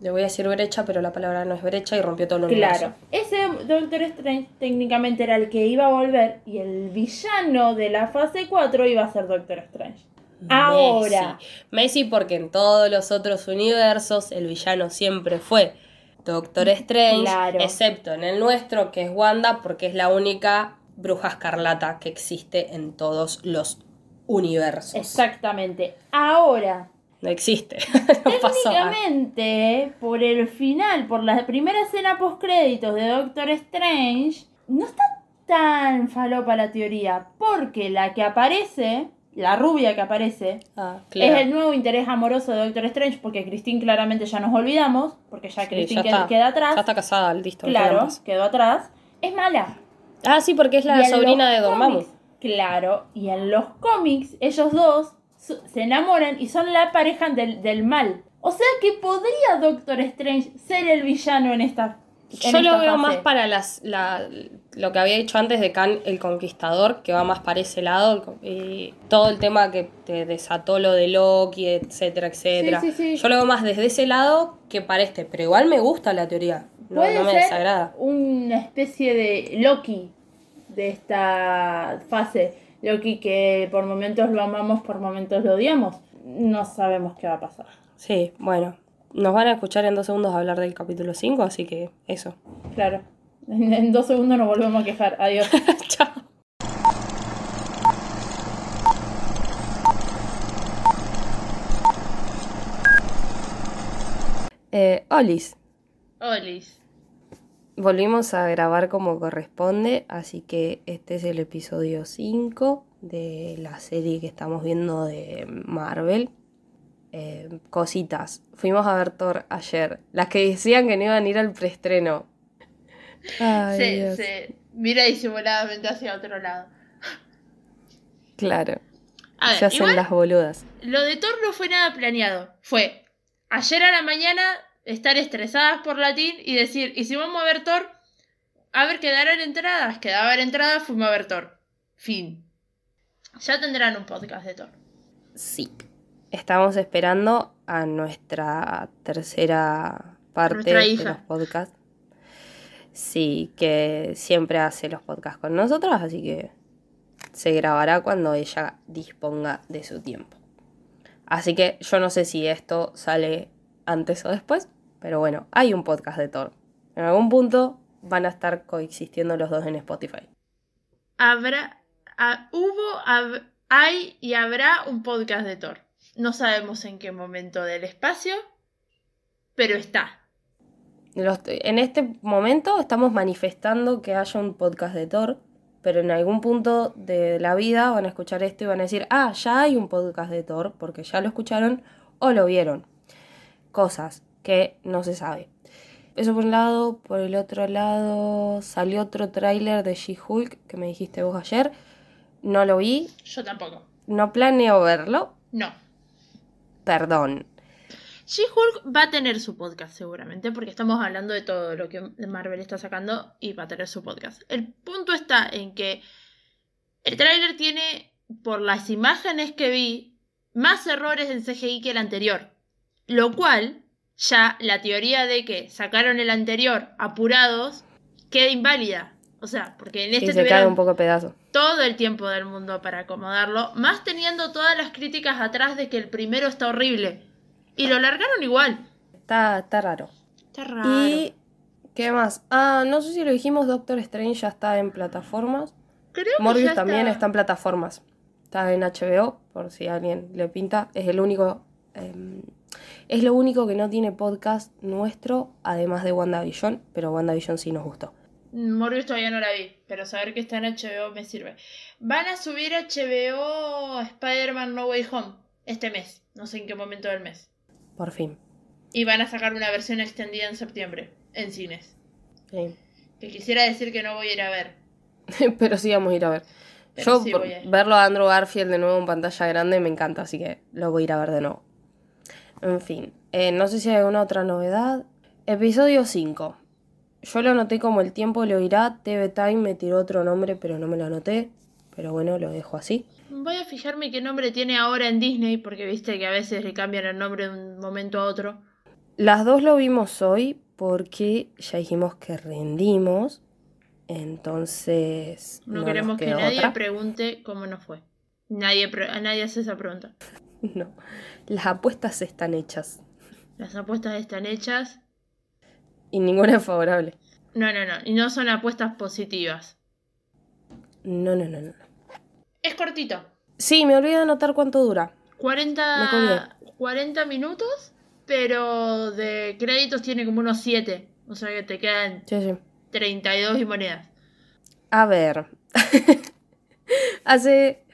mm, Le voy a decir brecha, pero la palabra no es brecha y rompió todo el universo. Claro, ese Doctor Strange técnicamente era el que iba a volver y el villano de la fase 4 iba a ser Doctor Strange. Ahora, Messi, porque en todos los otros universos el villano siempre fue Doctor Strange, Claro. excepto en el nuestro, que es Wanda, porque es la única bruja escarlata que existe en todos los universos. exactamente. Ahora, No existe. [laughs] no técnicamente, por el final, por la primera escena post créditos de Doctor Strange, no está tan falopa la teoría, porque la que aparece, la rubia que aparece, Ah, Es el nuevo interés amoroso de Doctor Strange porque Christine claramente ya nos olvidamos, porque ya Sí, Christine ya queda, atrás. Ya está casada, listo. claro, quedó atrás. Es mala. Ah, sí, porque es la sobrina de Dormammu. Claro, y en los cómics ellos dos se enamoran y son la pareja del, del mal. O sea que podría Doctor Strange ser el villano en esta Yo lo veo fase. más para las, la, lo que había dicho antes de Khan el Conquistador, que va más para ese lado. y todo el tema que te desató lo de Loki, etcétera, etcétera. Sí, sí, sí. Yo lo veo más desde ese lado que para este, pero igual me gusta la teoría. No me ser desagrada. una especie de Loki de esta fase. Loki que por momentos lo amamos, por momentos lo odiamos. No sabemos qué va a pasar. Sí, bueno. Nos van a escuchar en dos segundos hablar del capítulo 5, así que eso. Claro. En, en dos segundos nos volvemos a quejar. Adiós. [laughs] Chao. Eh, Olis, Olis. Volvimos a grabar como corresponde, así que este es el episodio 5 de la serie que estamos viendo de Marvel. Eh, cositas, fuimos a ver Thor ayer, las que decían que no iban a ir al preestreno. Ay, Dios. mira disimuladamente hacia otro lado. Claro, A se hacen las boludas. lo de Thor no fue nada planeado. Fue ayer a la mañana estar estresadas por latín y decir, ¿y si vamos a ver Thor? A ver, quedarán entradas. Quedaban entradas, fuimos a ver Thor. Fin. Ya tendrán un podcast de Thor. Sí. Estamos esperando a nuestra tercera parte Nuestra de los podcasts. Sí, que siempre hace los podcasts con nosotras, así que se grabará cuando ella disponga de su tiempo. Así que yo no sé si esto sale antes o después, pero bueno, hay un podcast de Thor. En algún punto van a estar coexistiendo los dos en Spotify. Habrá, ha- hubo, hab- hay y habrá un podcast de Thor. No sabemos en qué momento del espacio, pero está. Los- en este momento estamos manifestando que haya un podcast de Thor, pero en algún punto de la vida van a escuchar esto y van a decir, ah, ya hay un podcast de Thor, porque ya lo escucharon o lo vieron. Cosas que no se sabe. Eso por un lado, por el otro lado salió otro tráiler de She-Hulk que me dijiste vos ayer. No lo vi, Yo tampoco. no planeo verlo, No. perdón. She-Hulk va a tener su podcast seguramente, porque estamos hablando de todo lo que Marvel está sacando y va a tener su podcast. El punto está en que el tráiler tiene, por las imágenes que vi, más errores en CGI que el anterior. Lo cual, ya la teoría de que sacaron el anterior apurados queda inválida. O sea, porque en este se cae un poco de pedazo. todo el tiempo del mundo para acomodarlo, más teniendo todas las críticas atrás de que el primero está horrible. Y lo largaron igual. Está, está raro. Está raro. ¿Y qué más? Ah, no sé si lo dijimos, Doctor Strange ya está en plataformas. Creo que Morbius ya también está en plataformas. Está en HBO, por si a alguien le pinta. Es el único. em, es lo único que no tiene podcast nuestro, además de WandaVision, pero WandaVision sí nos gustó. Morbius todavía no la vi, pero saber que está en HBO me sirve. Van a subir a HBO Spider-Man No Way Home este mes, no sé en qué momento del mes. Por fin. Y van a sacar una versión extendida en septiembre, en cines. Sí. Que quisiera decir que no voy a ir a ver. [laughs] Pero sí vamos a ir a ver. Pero Yo sí a verlo a Andrew Garfield de nuevo en pantalla grande me encanta, así que lo voy a ir a ver de nuevo. En fin, eh, no sé si hay alguna otra novedad. Episodio 5. Yo lo anoté como el tiempo lo irá. TV Time me tiró otro nombre, pero no me lo anoté. Pero bueno, lo dejo así. Voy a fijarme qué nombre tiene ahora en Disney, porque viste que a veces le cambian el nombre de un momento a otro. Las dos lo vimos hoy porque ya dijimos que rendimos. Entonces. No, queremos que nadie otra. pregunte cómo nos fue. Nadie, a nadie hace esa pregunta. [laughs] No. Las apuestas están hechas. Las apuestas están hechas. Y ninguna es favorable. No, no, no. Y no son apuestas positivas. No, no, no, no. Es cortito. Sí, me olvidé de anotar cuánto dura. 40, 40 minutos, pero de créditos tiene como unos 7. O sea que te quedan Sí, sí. 32 y monedas. A ver. [laughs] Hace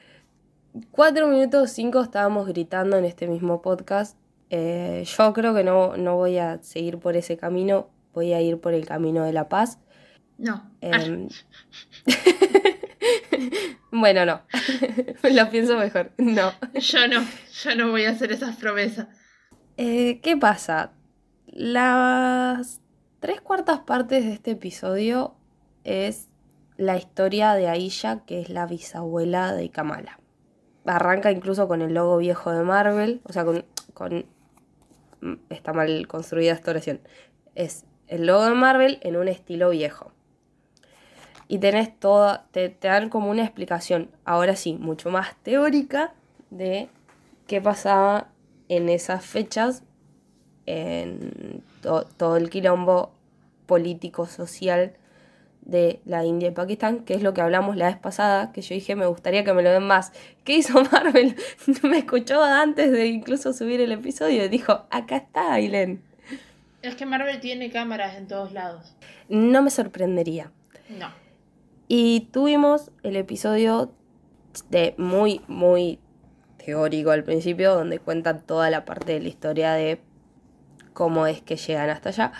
cuatro minutos cinco estábamos gritando en este mismo podcast. Eh, yo creo que no, no voy a seguir por ese camino. Voy a ir por el camino de la paz. No. Em, [laughs] bueno, no. [laughs] Lo pienso mejor. No. [laughs] Yo no. Yo no voy a hacer esas promesas. Eh, ¿Qué pasa? Las tres cuartas partes de este episodio es la historia de Aisha, que es la bisabuela de Kamala. Arranca incluso con el logo viejo de Marvel, o sea, con, con- mm, está mal construida esta oración. Es el logo de Marvel en un estilo viejo. Y tenés toda, te, te dan como una explicación, ahora sí, mucho más teórica de qué pasaba en esas fechas en to- todo el quilombo político social de la India y Pakistán, que es lo que hablamos la vez pasada, que yo dije me gustaría que me lo den más. ¿Qué hizo [laughs] Marvel? me escuchó antes de incluso subir el episodio y dijo, acá está Aileen. Es que Marvel tiene cámaras en todos lados. No me sorprendería. No. Y tuvimos el episodio de muy, muy teórico al principio, donde cuentan toda la parte de la historia de cómo es que llegan hasta allá.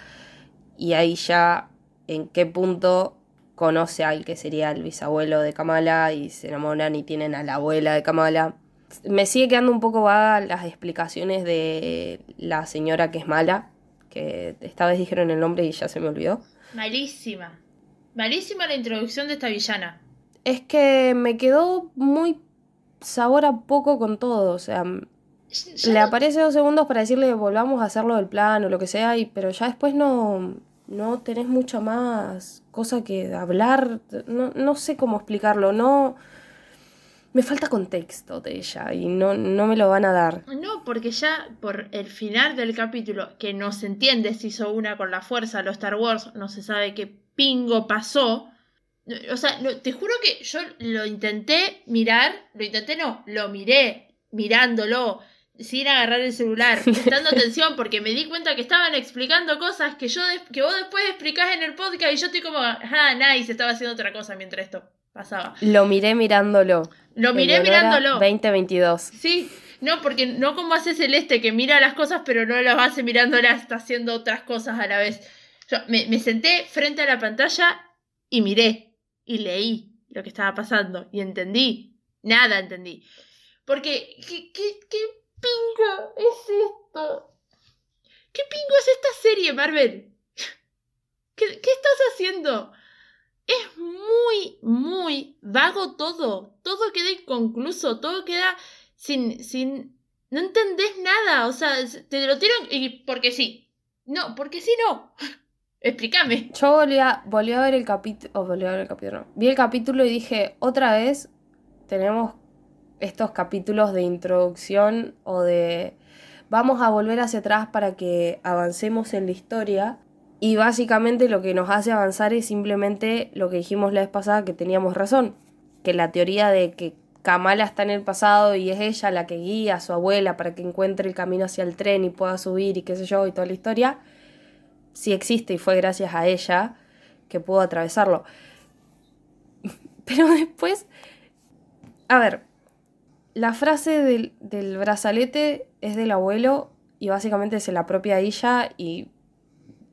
Y ahí ya en qué punto conoce al que sería el bisabuelo de Kamala y se enamoran y tienen a la abuela de Kamala. Me sigue quedando un poco vaga las explicaciones de la señora que es mala, que esta vez dijeron el nombre y ya se me olvidó. Malísima. Malísima la introducción de esta villana. Es que me quedó muy sabor a poco con todo. O sea, Ya le no- aparece dos segundos para decirle volvamos a hacerlo del plan o lo que sea, y, pero ya después no, no tenés mucha más cosa que hablar. No, no sé cómo explicarlo. No. Me falta contexto de ella y no, no me lo van a dar. No, porque ya por el final del capítulo, que no se entiende si hizo una con la fuerza, los Star Wars, no se sabe qué pingo pasó. O sea, te juro que yo lo intenté mirar, lo intenté no, lo miré mirándolo, sin agarrar el celular, [laughs] prestando atención, porque me di cuenta que estaban explicando cosas que yo que vos después explicás en el podcast y yo estoy como, ah, nice, estaba haciendo otra cosa mientras esto pasaba. Lo miré mirándolo. Lo miré Eleonora mirándolo. 2022. Sí, no, porque no como hace Celeste que mira las cosas pero no las hace mirándolas, está haciendo otras cosas a la vez. Yo me, me senté frente a la pantalla y miré y leí lo que estaba pasando y entendí. Nada entendí. Porque, ¿qué, qué, qué pingo es esto? ¿Qué pingo es esta serie, Marvel? ¿Qué, qué estás haciendo? Es muy, muy vago todo. Todo queda inconcluso, todo queda sin, sin, no entendés nada, o sea, te lo tiran y porque sí. No, porque sí no. [laughs] Explícame. Yo volví a, volví a ver el capítulo. Oh, volví a ver el capítulo. no. Vi el capítulo y dije, otra vez tenemos estos capítulos de introducción o de. Vamos a volver hacia atrás para que avancemos en la historia. Y básicamente lo que nos hace avanzar es simplemente lo que dijimos la vez pasada, que teníamos razón. Que la teoría de que Kamala está en el pasado y es ella la que guía a su abuela para que encuentre el camino hacia el tren y pueda subir y qué sé yo y toda la historia, sí existe y fue gracias a ella que pudo atravesarlo. [laughs] Pero después, a ver, la frase del, del brazalete es del abuelo y básicamente se la propia ella y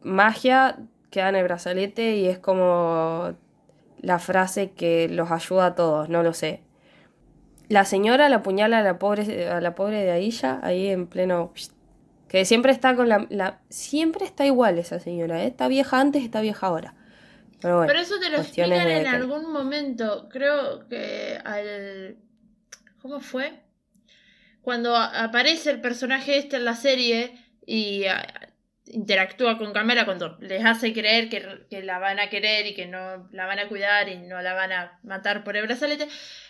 magia queda en el brazalete y es como la frase que los ayuda a todos, no lo sé. La señora la apuñala a la pobre, a la pobre de Aisha ahí en pleno... Que siempre está con la, la- Siempre está igual esa señora, ¿eh? Está vieja antes, está vieja ahora. Pero bueno, Pero eso te lo explican en que- algún momento. Creo que al. ¿Cómo fue? Cuando aparece el personaje este en la serie y a- interactúa con Camila, cuando les hace creer que, que la van a querer y que no la van a cuidar y no la van a matar por el brazalete,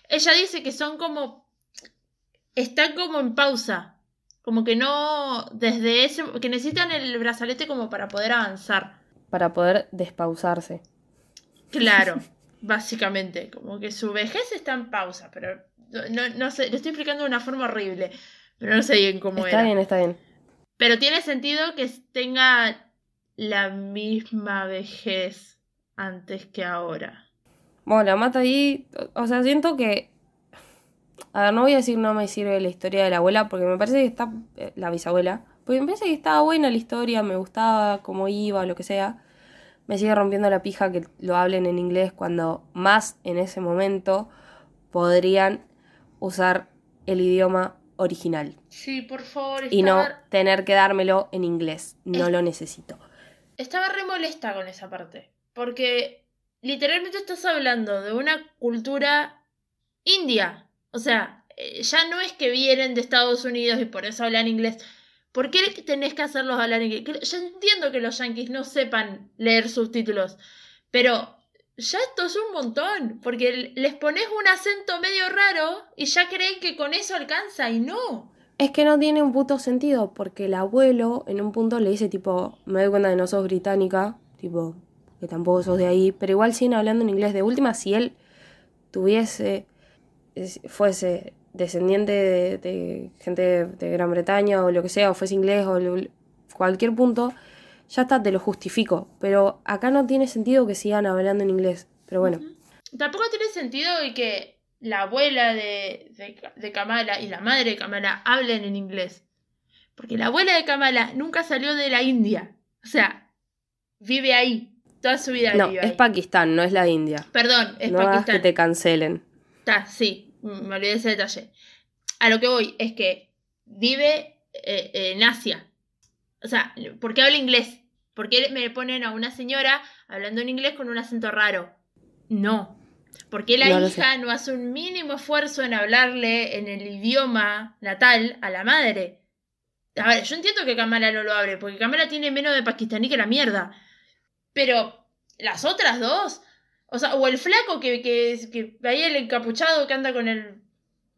ella dice que son como. Están como en pausa. Como que no. Desde ese. que necesitan el brazalete como para poder avanzar. para poder despausarse. Claro, [laughs] básicamente, como que su vejez está en pausa, pero no, no sé, lo estoy explicando de una forma horrible, pero no sé bien cómo Está era. bien, está bien. Pero tiene sentido que tenga la misma vejez antes que ahora. Bueno, la mata ahí. O o sea, siento que. A ver, no voy a decir no me sirve la historia de la abuela, porque me parece que está. eh, La bisabuela. Porque me parece que estaba buena la historia, me gustaba cómo iba, lo que sea. Me sigue rompiendo la pija que lo hablen en inglés cuando más en ese momento podrían usar el idioma original. Sí, por favor, Y no estaba, tener que dármelo en inglés. No Es- lo necesito. estaba re molesta con esa parte, porque literalmente estás hablando de una cultura india. O sea, eh, ya no es que vienen de Estados Unidos y por eso hablan inglés. ¿Por qué tenés que hacerlos hablar inglés? Yo entiendo que los yankees no sepan leer subtítulos, pero ya esto es un montón, porque les pones un acento medio raro y ya creen que con eso alcanza y no. Es que no tiene un puto sentido, porque el abuelo en un punto le dice tipo, me doy cuenta que no sos británica, tipo, que tampoco sos de ahí, pero igual siguen hablando en inglés. De última, si él tuviese, es- fuese descendiente de, gente de Gran Bretaña o lo que sea, o fuese inglés o lo- cualquier punto, ya está, te lo justifico. Pero acá no tiene sentido que sigan hablando en inglés. Pero bueno, Tampoco tiene sentido que la abuela de, de, de Kamala y la madre de Kamala hablen en inglés. Porque la abuela de Kamala nunca salió de la India. O sea, vive ahí. Toda su vida no, vive es ahí. Pakistán, no es la India. Perdón, es no hagas que Pakistán. te cancelen. Está, sí, me olvidé ese detalle. A lo que voy es que vive eh, en Asia. O sea, ¿por qué habla inglés? ¿Por qué me ponen a una señora hablando en inglés con un acento raro? No. ¿Por qué la No hija no hace un mínimo esfuerzo en hablarle en el idioma natal a la madre? A ver, yo entiendo que Kamala no lo hable, porque Kamala tiene menos de pakistaní que la mierda. Pero las otras dos, o sea, o el flaco que, que, que ahí el encapuchado que anda con el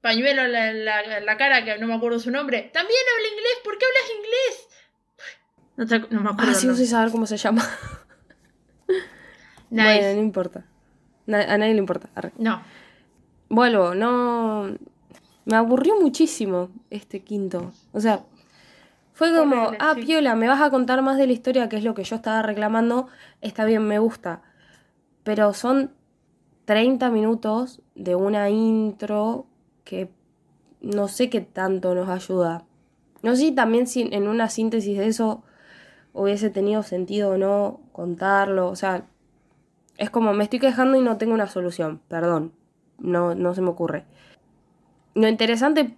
pañuelo en la, en la- en la cara, que no me acuerdo su nombre, también habla inglés. ¿Por qué hablas inglés? No, te- no me acuerdo. Ah, sí, no sé saber cómo se llama. [laughs] Nice. Bueno, no importa. A nadie le importa. Arre. No. Vuelvo, no. Me aburrió muchísimo este quinto. O sea, fue como, Horrible, ah, sí. Piola, me vas a contar más de la historia, que es lo que yo estaba reclamando. Está bien, me gusta. Pero son 30 minutos de una intro que no sé qué tanto nos ayuda. No sé si también si en una síntesis de eso hubiese tenido sentido o no contarlo. O sea, es como me estoy quejando y no tengo una solución. Perdón. No, no se me ocurre. Lo interesante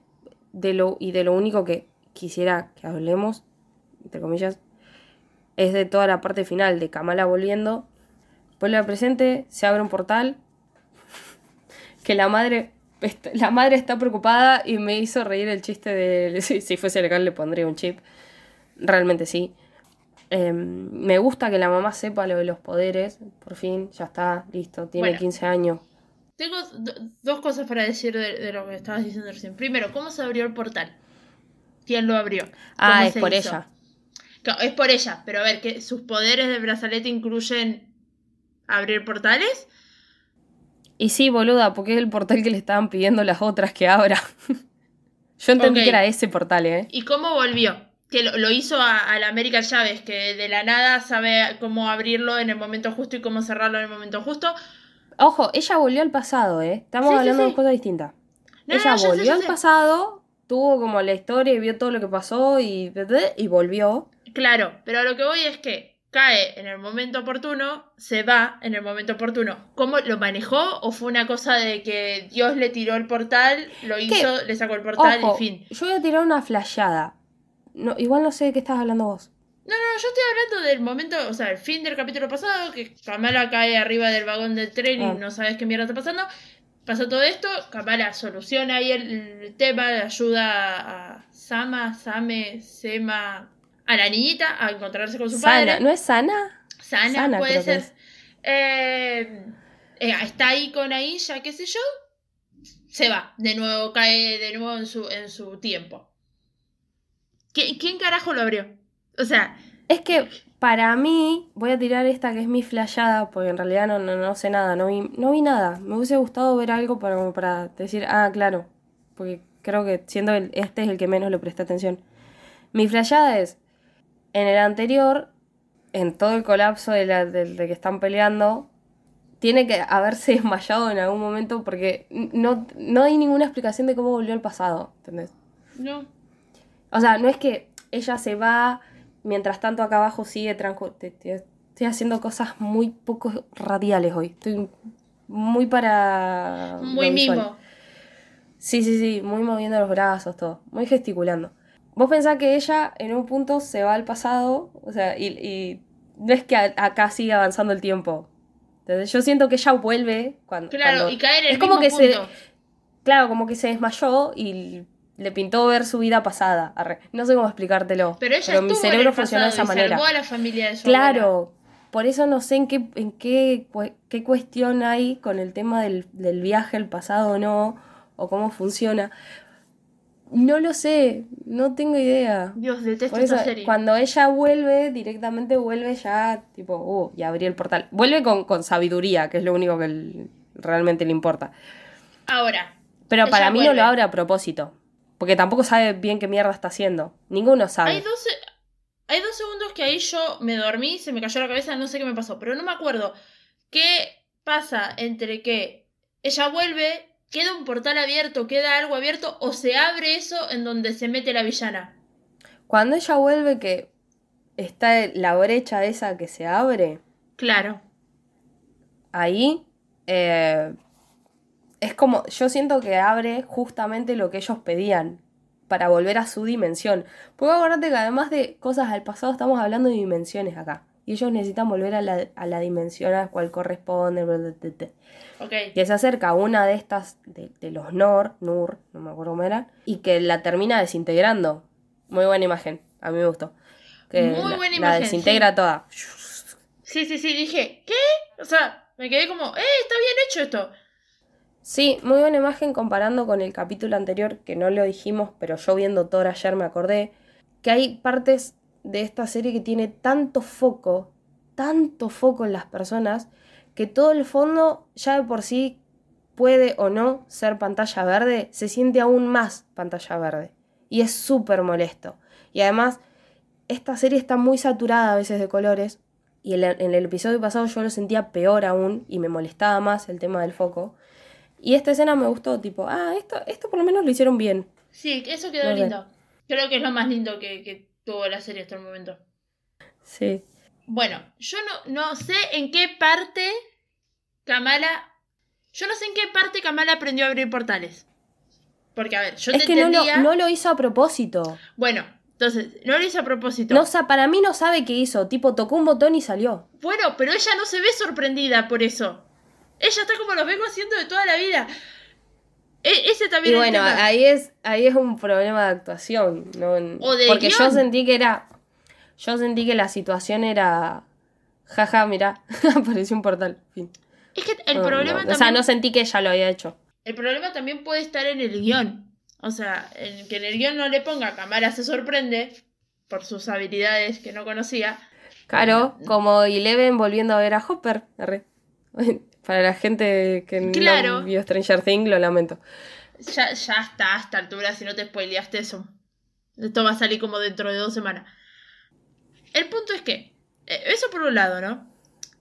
de lo, y de lo único que quisiera que hablemos, entre comillas, es de toda la parte final de Kamala volviendo. Vuelve al presente, se abre un portal. [laughs] Que la madre. La madre está preocupada y me hizo reír el chiste de [laughs] si, si fuese legal le pondría un chip. Realmente sí. Eh, me gusta que la mamá sepa lo de los poderes. Por fin, ya está, listo. Tiene Bueno. 15 años. Tengo do- dos cosas para decir de, de lo que estabas diciendo recién. Primero, ¿cómo se abrió el portal? ¿Quién lo abrió? Ah, ¿Cómo es por hizo? ella. Claro, es por ella, pero a ver, que sus poderes de brazalete incluyen abrir portales. Y sí, boluda, porque es el portal que le estaban pidiendo las otras que abra. [laughs] Yo entendí que era ese portal, ¿eh? ¿Y cómo volvió? Que lo, lo hizo a, a la América Chávez, que de la nada sabe cómo abrirlo en el momento justo y cómo cerrarlo en el momento justo. Ojo, ella volvió al pasado, ¿eh? Estamos Sí, hablando sí. de cosas distintas. No, ella no, yo sé, volvió al sé. pasado, tuvo como la historia y vio todo lo que pasó y, y volvió. Claro, pero a lo que voy es que cae en el momento oportuno, se va en el momento oportuno. ¿Cómo lo manejó? ¿O fue una cosa de que Dios le tiró el portal, lo hizo, le sacó el portal Ojo, y fin? yo voy a tirar una flayada. No, igual no sé de qué estás hablando vos. No, no, yo estoy hablando del momento, o sea, el fin del capítulo pasado, que Kamala cae arriba del vagón del tren y Ah. no sabes qué mierda está pasando. Pasa todo esto, Kamala soluciona ahí el, el tema, le ayuda a Sama, Same, Sema, a la niñita a encontrarse con su Sana, padre. ¿no es Sana? Sana, Sana, puede ser. es. Eh, eh, está ahí con Aisha, qué sé yo. Se va, de nuevo, cae de nuevo en su, en su tiempo. ¿Qui- ¿Quién carajo lo abrió? O sea, Es que para mí, voy a tirar esta que es mi flayada, porque en realidad no, no, no sé nada, no vi, no vi nada. Me hubiese gustado ver algo para, para decir, ah, claro, porque creo que siendo el, este es el que menos le presté atención. Mi flayada es, en el anterior, en todo el colapso de, la, de, de que están peleando, tiene que haberse [laughs] desmayado en algún momento porque no, no hay ninguna explicación de cómo volvió al pasado, ¿entendés? no. O sea, no es que ella se va, mientras tanto acá abajo sigue. Estoy haciendo cosas muy poco radiales hoy. Estoy muy para. Muy mimo. Sí, sí, sí, muy moviendo los brazos, todo. Muy gesticulando. Vos pensás que ella en un punto se va al pasado, o sea, y, y no es que a- acá sigue avanzando el tiempo. Entonces, yo siento que ella vuelve cuando. Claro, cuando- y cae en el es como mismo que se- punto. Claro, como que se desmayó y le pintó ver su vida pasada. Arre. No sé cómo explicártelo. Pero ella mi estuvo en cerebro funciona de esa manera. salvó a la familia de su abuela. Claro, por eso no sé en qué, en qué, qué cuestión hay con el tema del, del viaje al pasado o no, o cómo funciona. No lo sé, no tengo idea. Dios, detesto eso, esta serie. cuando ella vuelve, directamente vuelve ya, tipo, uh, ya abrí el portal. Vuelve con, con sabiduría, que es lo único que realmente le importa. Ahora, Pero para mí no lo abre a propósito. Porque tampoco sabe bien qué mierda está haciendo. Ninguno sabe. hay dos, hay dos segundos que ahí yo me dormí, se me cayó la cabeza, no sé qué me pasó, pero no me acuerdo. ¿Qué pasa entre que ella vuelve, queda un portal abierto, queda algo abierto, o se abre eso en donde se mete la villana? Cuando ella vuelve, que está la brecha esa que se abre, Claro. ahí eh, es como, yo siento que abre justamente lo que ellos pedían para volver a su dimensión. Porque acuérdate que además de cosas al pasado, estamos hablando de dimensiones acá. Y ellos necesitan volver a la, a la dimensión a la cual corresponde. bla, bla, que se acerca a una de estas, de, de los Nor, Nur, no me acuerdo cómo era, y que la termina desintegrando. Muy buena imagen, a mí me gustó. Que Muy la, buena la imagen, desintegra toda. Sí, sí, sí, dije, ¿qué? O sea, me quedé como, ¡eh, está bien hecho esto! Sí, muy buena imagen comparando con el capítulo anterior, que no lo dijimos, pero yo viendo Thor ayer me acordé, que hay partes de esta serie que tiene tanto foco, tanto foco en las personas, que todo el fondo ya de por sí puede o no ser pantalla verde, se siente aún más pantalla verde. Y es súper molesto. Y además, esta serie está muy saturada a veces de colores. Y en, el- en el episodio pasado yo lo sentía peor aún y me molestaba más el tema del foco. Y esta escena me gustó, tipo, ah, esto, esto por lo menos lo hicieron bien. Sí, eso quedó No sé. lindo. Creo que es lo más lindo que, que tuvo la serie hasta el momento. Sí. Bueno, yo no, no sé en qué parte Kamala. Yo no sé en qué parte Kamala aprendió a abrir portales. Porque, a ver, yo es te que no lo, entendía. no lo hizo a propósito. Bueno, entonces, no lo hice a propósito. No, para mí no sabe qué hizo. Tipo, tocó un botón y salió. Bueno, pero ella no se ve sorprendida por eso. Ella está como los vengo haciendo de toda la vida. E- ese también Y bueno, tema. ahí es, ahí es un problema de actuación. ¿no? O de Porque yo sentí que era. Yo sentí que la situación era. Jaja, mirá, [laughs] apareció un portal. Fin. Es que el No, problema no, también. O sea, no sentí que ella lo había hecho. El problema también puede estar en el guion. O sea, en que en el guion no le ponga Kamala se sorprende por sus habilidades que no conocía. Claro, como Eleven volviendo a ver a Hopper. Arre. [laughs] Para la gente que Claro. no vio Stranger Things, lo lamento. Ya, ya está a esta altura si no te spoileaste eso. Esto va a salir como dentro de dos semanas. El punto es que, eh, eso por un lado, ¿no?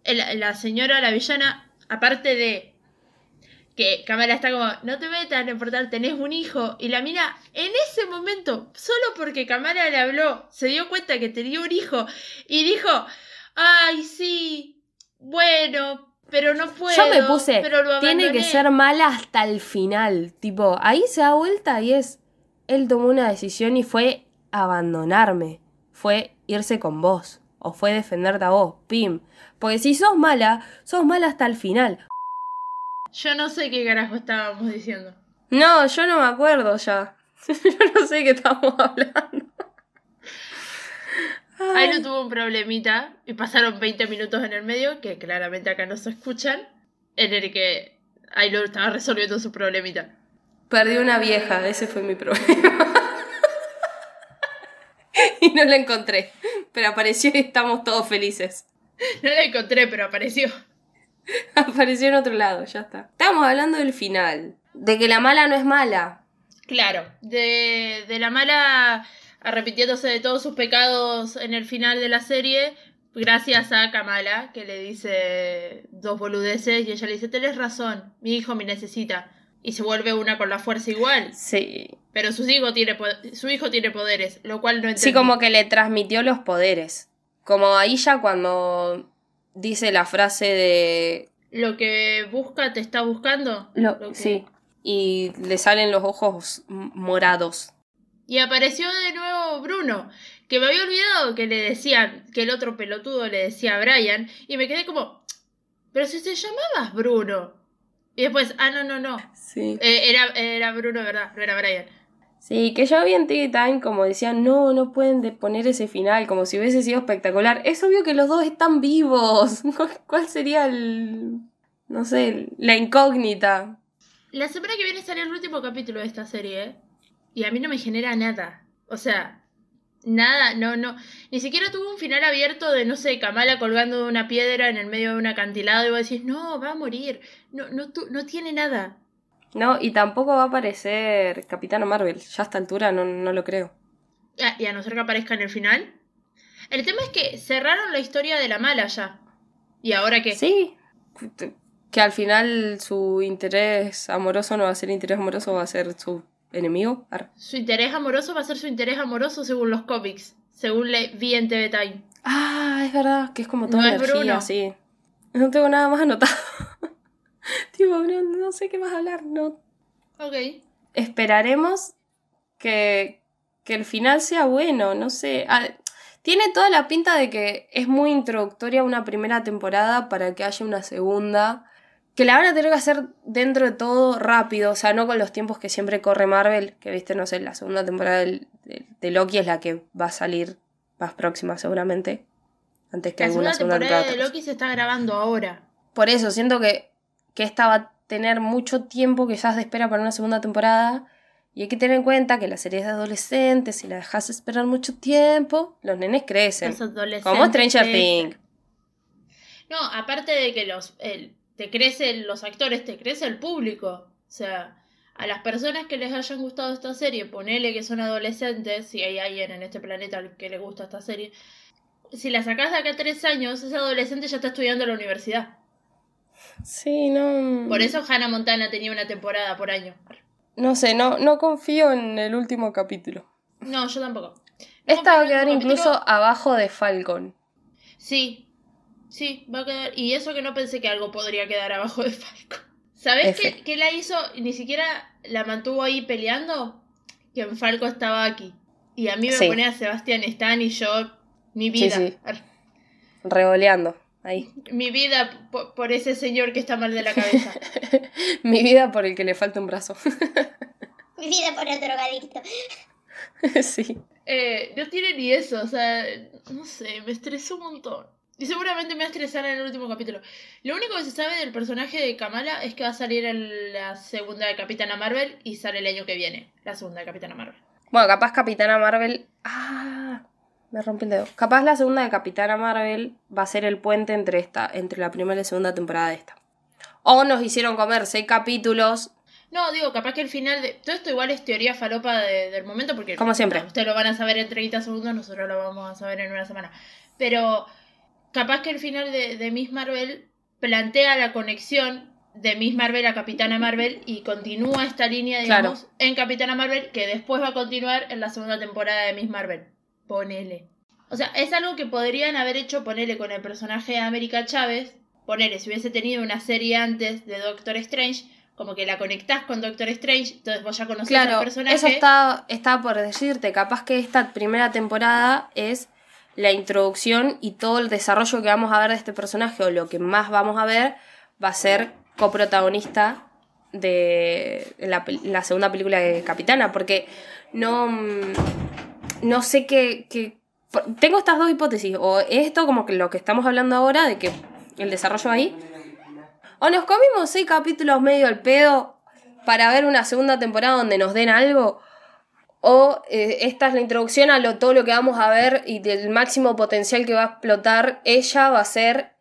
El- la señora, la villana, aparte de que Kamala está como, no te metas, no importa, tenés un hijo. Y la mina, en ese momento, solo porque Kamala le habló, se dio cuenta que tenía un hijo y dijo, ay, sí, bueno, pero no puedo. Yo me puse, pero lo tiene que abandoné". ser mala hasta el final. Tipo, ahí se da vuelta y es. Él tomó una decisión y fue abandonarme. Fue irse con vos. O fue defenderte a vos. Pim. Porque si sos mala, sos mala hasta el final. Yo no sé qué carajo estábamos diciendo. No, yo no me acuerdo ya. [laughs] yo no sé qué estamos hablando. No tuvo un problemita y pasaron 20 minutos en el medio, que claramente acá no se escuchan, en el que Ailo estaba resolviendo su problemita. Perdí una vieja, ese fue mi problema. [laughs] y no la encontré. Pero apareció y estamos todos felices. No la encontré, pero apareció. Apareció en otro lado, ya está. Estamos hablando del final. De que la mala no es mala. Claro, de, de la mala arrepintiéndose de todos sus pecados en el final de la serie, gracias a Kamala, que le dice dos boludeces y ella le dice, tenés razón, mi hijo me necesita. Y se vuelve una con la fuerza igual. Sí. Pero su hijo tiene, su hijo tiene poderes, lo cual no entendí. Sí, como que le transmitió los poderes. Como ahí ya cuando dice la frase de... Lo que busca te está buscando. Lo- Lo que- Sí. Y le salen los ojos morados. Y apareció de nuevo Bruno, que me había olvidado que le decían, que el otro pelotudo le decía a Brian, y me quedé como, pero si te llamabas Bruno. Y después, ah, no, no, no. Sí. Eh, era, era Bruno, ¿verdad? No era Brian. Sí, que yo vi en TV Time como decían, no, no pueden de- poner ese final, como si hubiese sido espectacular. Es obvio que los dos están vivos. [laughs] ¿Cuál- ¿Cuál sería el... no sé, la incógnita? La semana que viene sale el último capítulo de esta serie, ¿eh? Y a mí no me genera nada. O sea, nada, no, no. Ni siquiera tuvo un final abierto de, no sé, Kamala colgando de una piedra en el medio de un acantilado y vos decís, no, va a morir. No, no, tu- no tiene nada. No, y tampoco va a aparecer Capitana Marvel. Ya a esta altura no, no lo creo. Y a no ser que aparezca en el final. El tema es que cerraron la historia de la mala ya. ¿Y ahora qué? Sí. Que al final su interés amoroso no va a ser interés amoroso, va a ser su enemigo. Ar. Su interés amoroso va a ser su interés amoroso según los cómics. Según le vi en TV Time. Ah, es verdad, que es como toda No es energía, Bruno. sí. No tengo nada más anotado. [laughs] tipo, no, no sé qué más hablar, no. Ok. Esperaremos que, que el final sea bueno, no sé. Ah, tiene toda la pinta de que es muy introductoria una primera temporada para que haya una segunda. Que la van a tener que hacer dentro de todo rápido, o sea, no con los tiempos que siempre corre Marvel, que viste, no sé, la segunda temporada del- de, de Loki es la que va a salir más próxima seguramente, antes que La alguna segunda segunda temporada de. Loki se está grabando ahora. Por eso, siento que, que esta va a tener mucho tiempo quizás de espera para una segunda temporada. Y hay que tener en cuenta que la serie es de adolescentes, si la dejas esperar mucho tiempo, los nenes crecen. Los adolescentes Como Stranger. Things. No, aparte de que los el- te crecen los actores, te crece el público. O sea, a las personas que les hayan gustado esta serie, ponele que son adolescentes, si hay alguien en este planeta al que le gusta esta serie, si la sacás de acá a tres años, ese adolescente ya está estudiando en la universidad. Sí, no. Por eso Hannah Montana tenía una temporada por año. No sé, no, no confío en el último capítulo. No, yo tampoco. No Esta va a quedar incluso capítulo. abajo de Falcon. Sí, sí, va a quedar. Y eso que no pensé que algo podría quedar abajo de Falco. ¿Sabés F. qué, qué la hizo? Ni siquiera la mantuvo ahí peleando. Que en Falco estaba aquí. Y a mí me Sí. pone a Sebastián Stan y yo. Mi Sí, vida. sí. Revoleando. Ahí. Mi vida po- por, ese señor que está mal de la cabeza. [laughs] Mi vida por el que le falta un brazo. [laughs] Mi vida por el drogadicto. [laughs] sí. Eh, no tiene ni eso, o sea, no sé, me estresó un montón. Y seguramente me va a estresar en el último capítulo. Lo único que se sabe del personaje de Kamala es que va a salir en la segunda de Capitana Marvel y sale el año que viene, la segunda de Capitana Marvel. Bueno, capaz Capitana Marvel. Ah, me rompí el dedo. Capaz la segunda de Capitana Marvel va a ser el puente entre esta, entre la primera y la segunda temporada de esta. O nos hicieron comer seis capítulos No, digo, capaz que el final de. Todo esto igual es teoría falopa de- del momento, porque. Como siempre. no, ustedes lo van a saber en 30 segundos, nosotros lo vamos a saber en una semana. Pero capaz que el final de, de Miss Marvel plantea la conexión de Miss Marvel a Capitana Marvel y continúa esta línea, Claro. digamos, en Capitana Marvel, que después va a continuar en la segunda temporada de Miss Marvel. Ponele. O sea, es algo que podrían haber hecho, ponele con el personaje de América Chávez. Ponele, si hubiese tenido una serie antes de Doctor Strange, como que la conectás con Doctor Strange, entonces vos ya conocés al Claro, personaje. eso está, está por decirte. Capaz que esta primera temporada es la introducción y todo el desarrollo que vamos a ver de este personaje, o lo que más vamos a ver, va a ser coprotagonista de la, segunda película de Capitana, porque no, mm, no sé qué, Tengo estas dos hipótesis, o esto como que lo que estamos hablando ahora, de que el desarrollo ahí, o nos comimos seis capítulos medio al pedo para ver una segunda temporada donde nos den algo. O eh, esta es la introducción a lo, todo lo que vamos a ver y del máximo potencial que va a explotar ella va a ser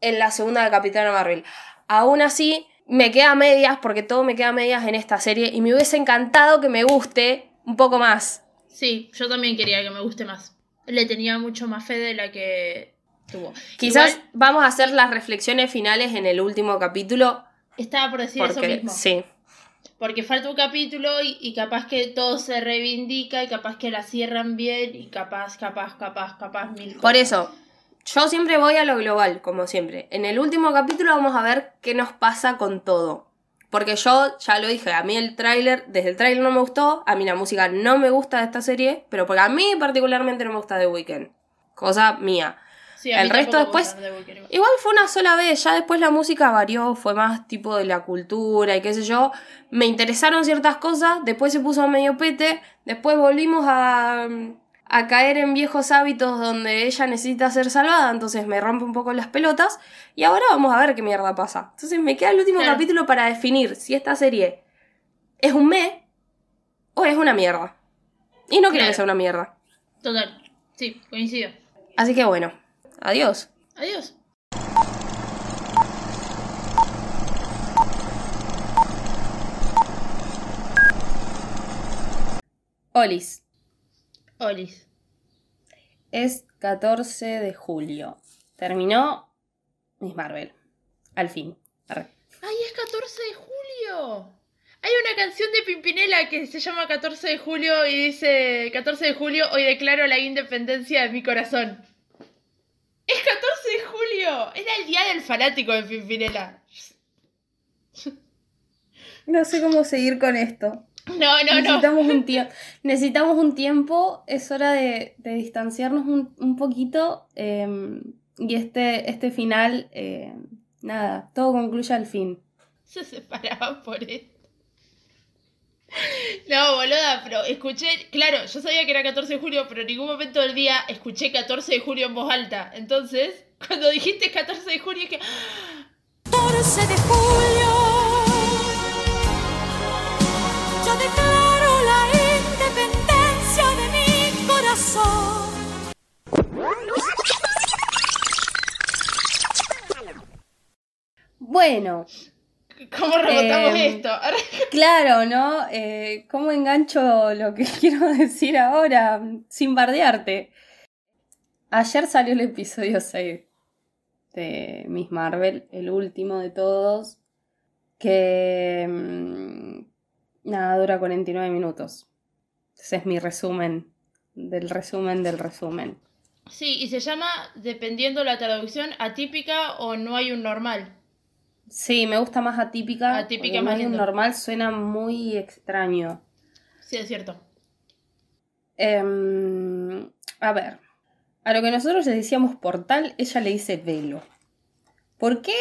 en la segunda de Capitana Marvel. Aún así, me queda medias porque todo me queda medias en esta serie y me hubiese encantado que me guste un poco más. Sí, yo también quería que me guste más. Le tenía mucho más fe de la que tuvo. Quizás Igual, vamos a hacer las reflexiones finales en el último capítulo estaba por decir eso mismo. sí, Porque falta un capítulo y, y capaz que todo se reivindica y capaz que la cierran bien y capaz, capaz, capaz, capaz mil cosas. Por eso, yo siempre voy a lo global, como siempre. En el último capítulo vamos a ver qué nos pasa con todo. Porque yo ya lo dije, a mí el tráiler, desde el tráiler no me gustó, a mí la música no me gusta de esta serie, pero porque a mí particularmente no me gusta The Weeknd. Cosa mía. Sí, el resto después- igual. Fue una sola vez, ya después la música varió, fue más tipo de la cultura y qué sé yo. Me interesaron ciertas cosas, después se puso medio pete, después volvimos a, a caer en viejos hábitos donde ella necesita ser salvada, entonces me rompe un poco las pelotas y ahora vamos a ver qué mierda pasa. Entonces me queda el último Claro. capítulo para definir si esta serie es un me o es una mierda. Y no quiero Claro. que sea una mierda. Total. Sí, coincido. Así que bueno, adiós. Adiós. Olis. Olis. Es 14 de julio. Terminó Miss Marvel. Al fin. Arre. ¡Ay, es 14 de julio! Hay una canción de Pimpinela que se llama 14 de julio y dice 14 de julio, hoy declaro la independencia de mi corazón. ¡Es 14 de julio! Era el día del fanático de Pimpinela. No sé cómo seguir con esto. No, no, no. Necesitamos un tiempo. Necesitamos un tiempo. Es hora de, de distanciarnos un, un poquito. eh, y este, este final, eh, nada, todo concluye al fin. Se separaban por esto. No, boluda, pero escuché, claro, yo sabía que era 14 de julio, pero en ningún momento del día escuché 14 de julio en voz alta. Entonces, [laughs] cuando dijiste 14 de julio, es que... 14 de julio. Yo declaro la independencia de mi corazón. Bueno, ¿Cómo rebotamos Em, esto? [laughs] claro, ¿no? Eh, ¿Cómo engancho lo que [laughs] quiero decir ahora sin bardearte? Ayer salió el episodio 6 de Miss Marvel, el último de todos, que mm, nada, dura 49 minutos. Ese es mi resumen del resumen del resumen. Sí, y se llama, dependiendo la traducción, atípica o no hay un normal. Sí, me gusta más atípica. Atípica más lindo. normal suena muy extraño. Sí, es cierto. Em, a ver, a lo que nosotros le decíamos portal, ella le dice velo. ¿Por qué?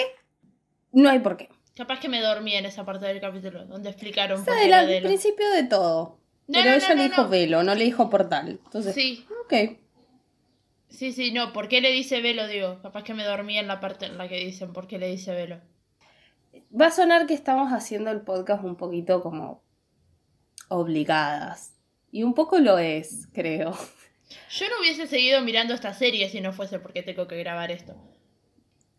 No hay por qué. Capaz que me dormí en esa parte del capítulo, donde explicaron Está del principio de todo. No, pero no, ella no, le dijo velo, no le dijo portal. Entonces, Sí, ok. sí, sí, no, ¿por qué le dice velo? Digo, capaz que me dormí en la parte en la que dicen por qué le dice velo. Va a sonar que estamos haciendo el podcast un poquito como obligadas. Y un poco lo es, creo. Yo no hubiese seguido mirando esta serie si no fuese porque tengo que grabar esto.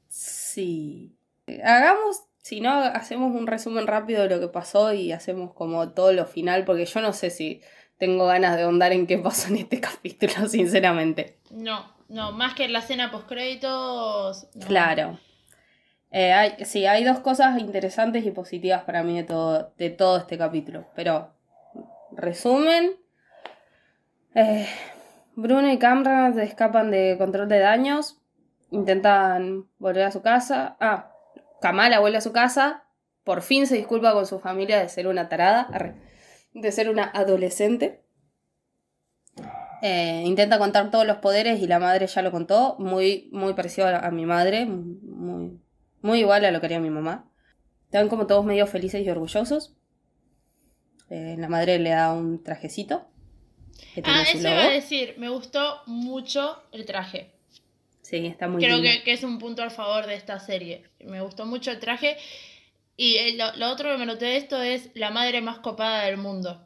Sí. Hagamos si no, hacemos un resumen rápido de lo que pasó y hacemos como todo lo final, porque yo no sé si tengo ganas de ahondar en qué pasó en este [laughs] capítulo, sinceramente. No, no, más que la escena post créditos. Claro. Eh, sí, hay dos cosas interesantes y positivas para mí de todo, de todo este capítulo. Pero, resumen. eh, Bruno y Cameron se escapan de control de daños. Intentan volver a su casa. Ah, Kamala vuelve a su casa. Por fin se disculpa con su familia de ser una tarada. De ser una adolescente. Eh, intenta contar todos los poderes y la madre ya lo contó. Muy, muy parecido a mi madre. Muy, muy igual a lo que haría mi mamá. Están como todos medio felices y orgullosos. Eh, la madre le da un trajecito. Que Ah, eso iba a decir, me gustó mucho el traje. Sí, está muy Creo que, que es un punto a favor de esta serie. Me gustó mucho el traje. Y eh, lo, lo otro que me noté de esto es la madre más copada del mundo.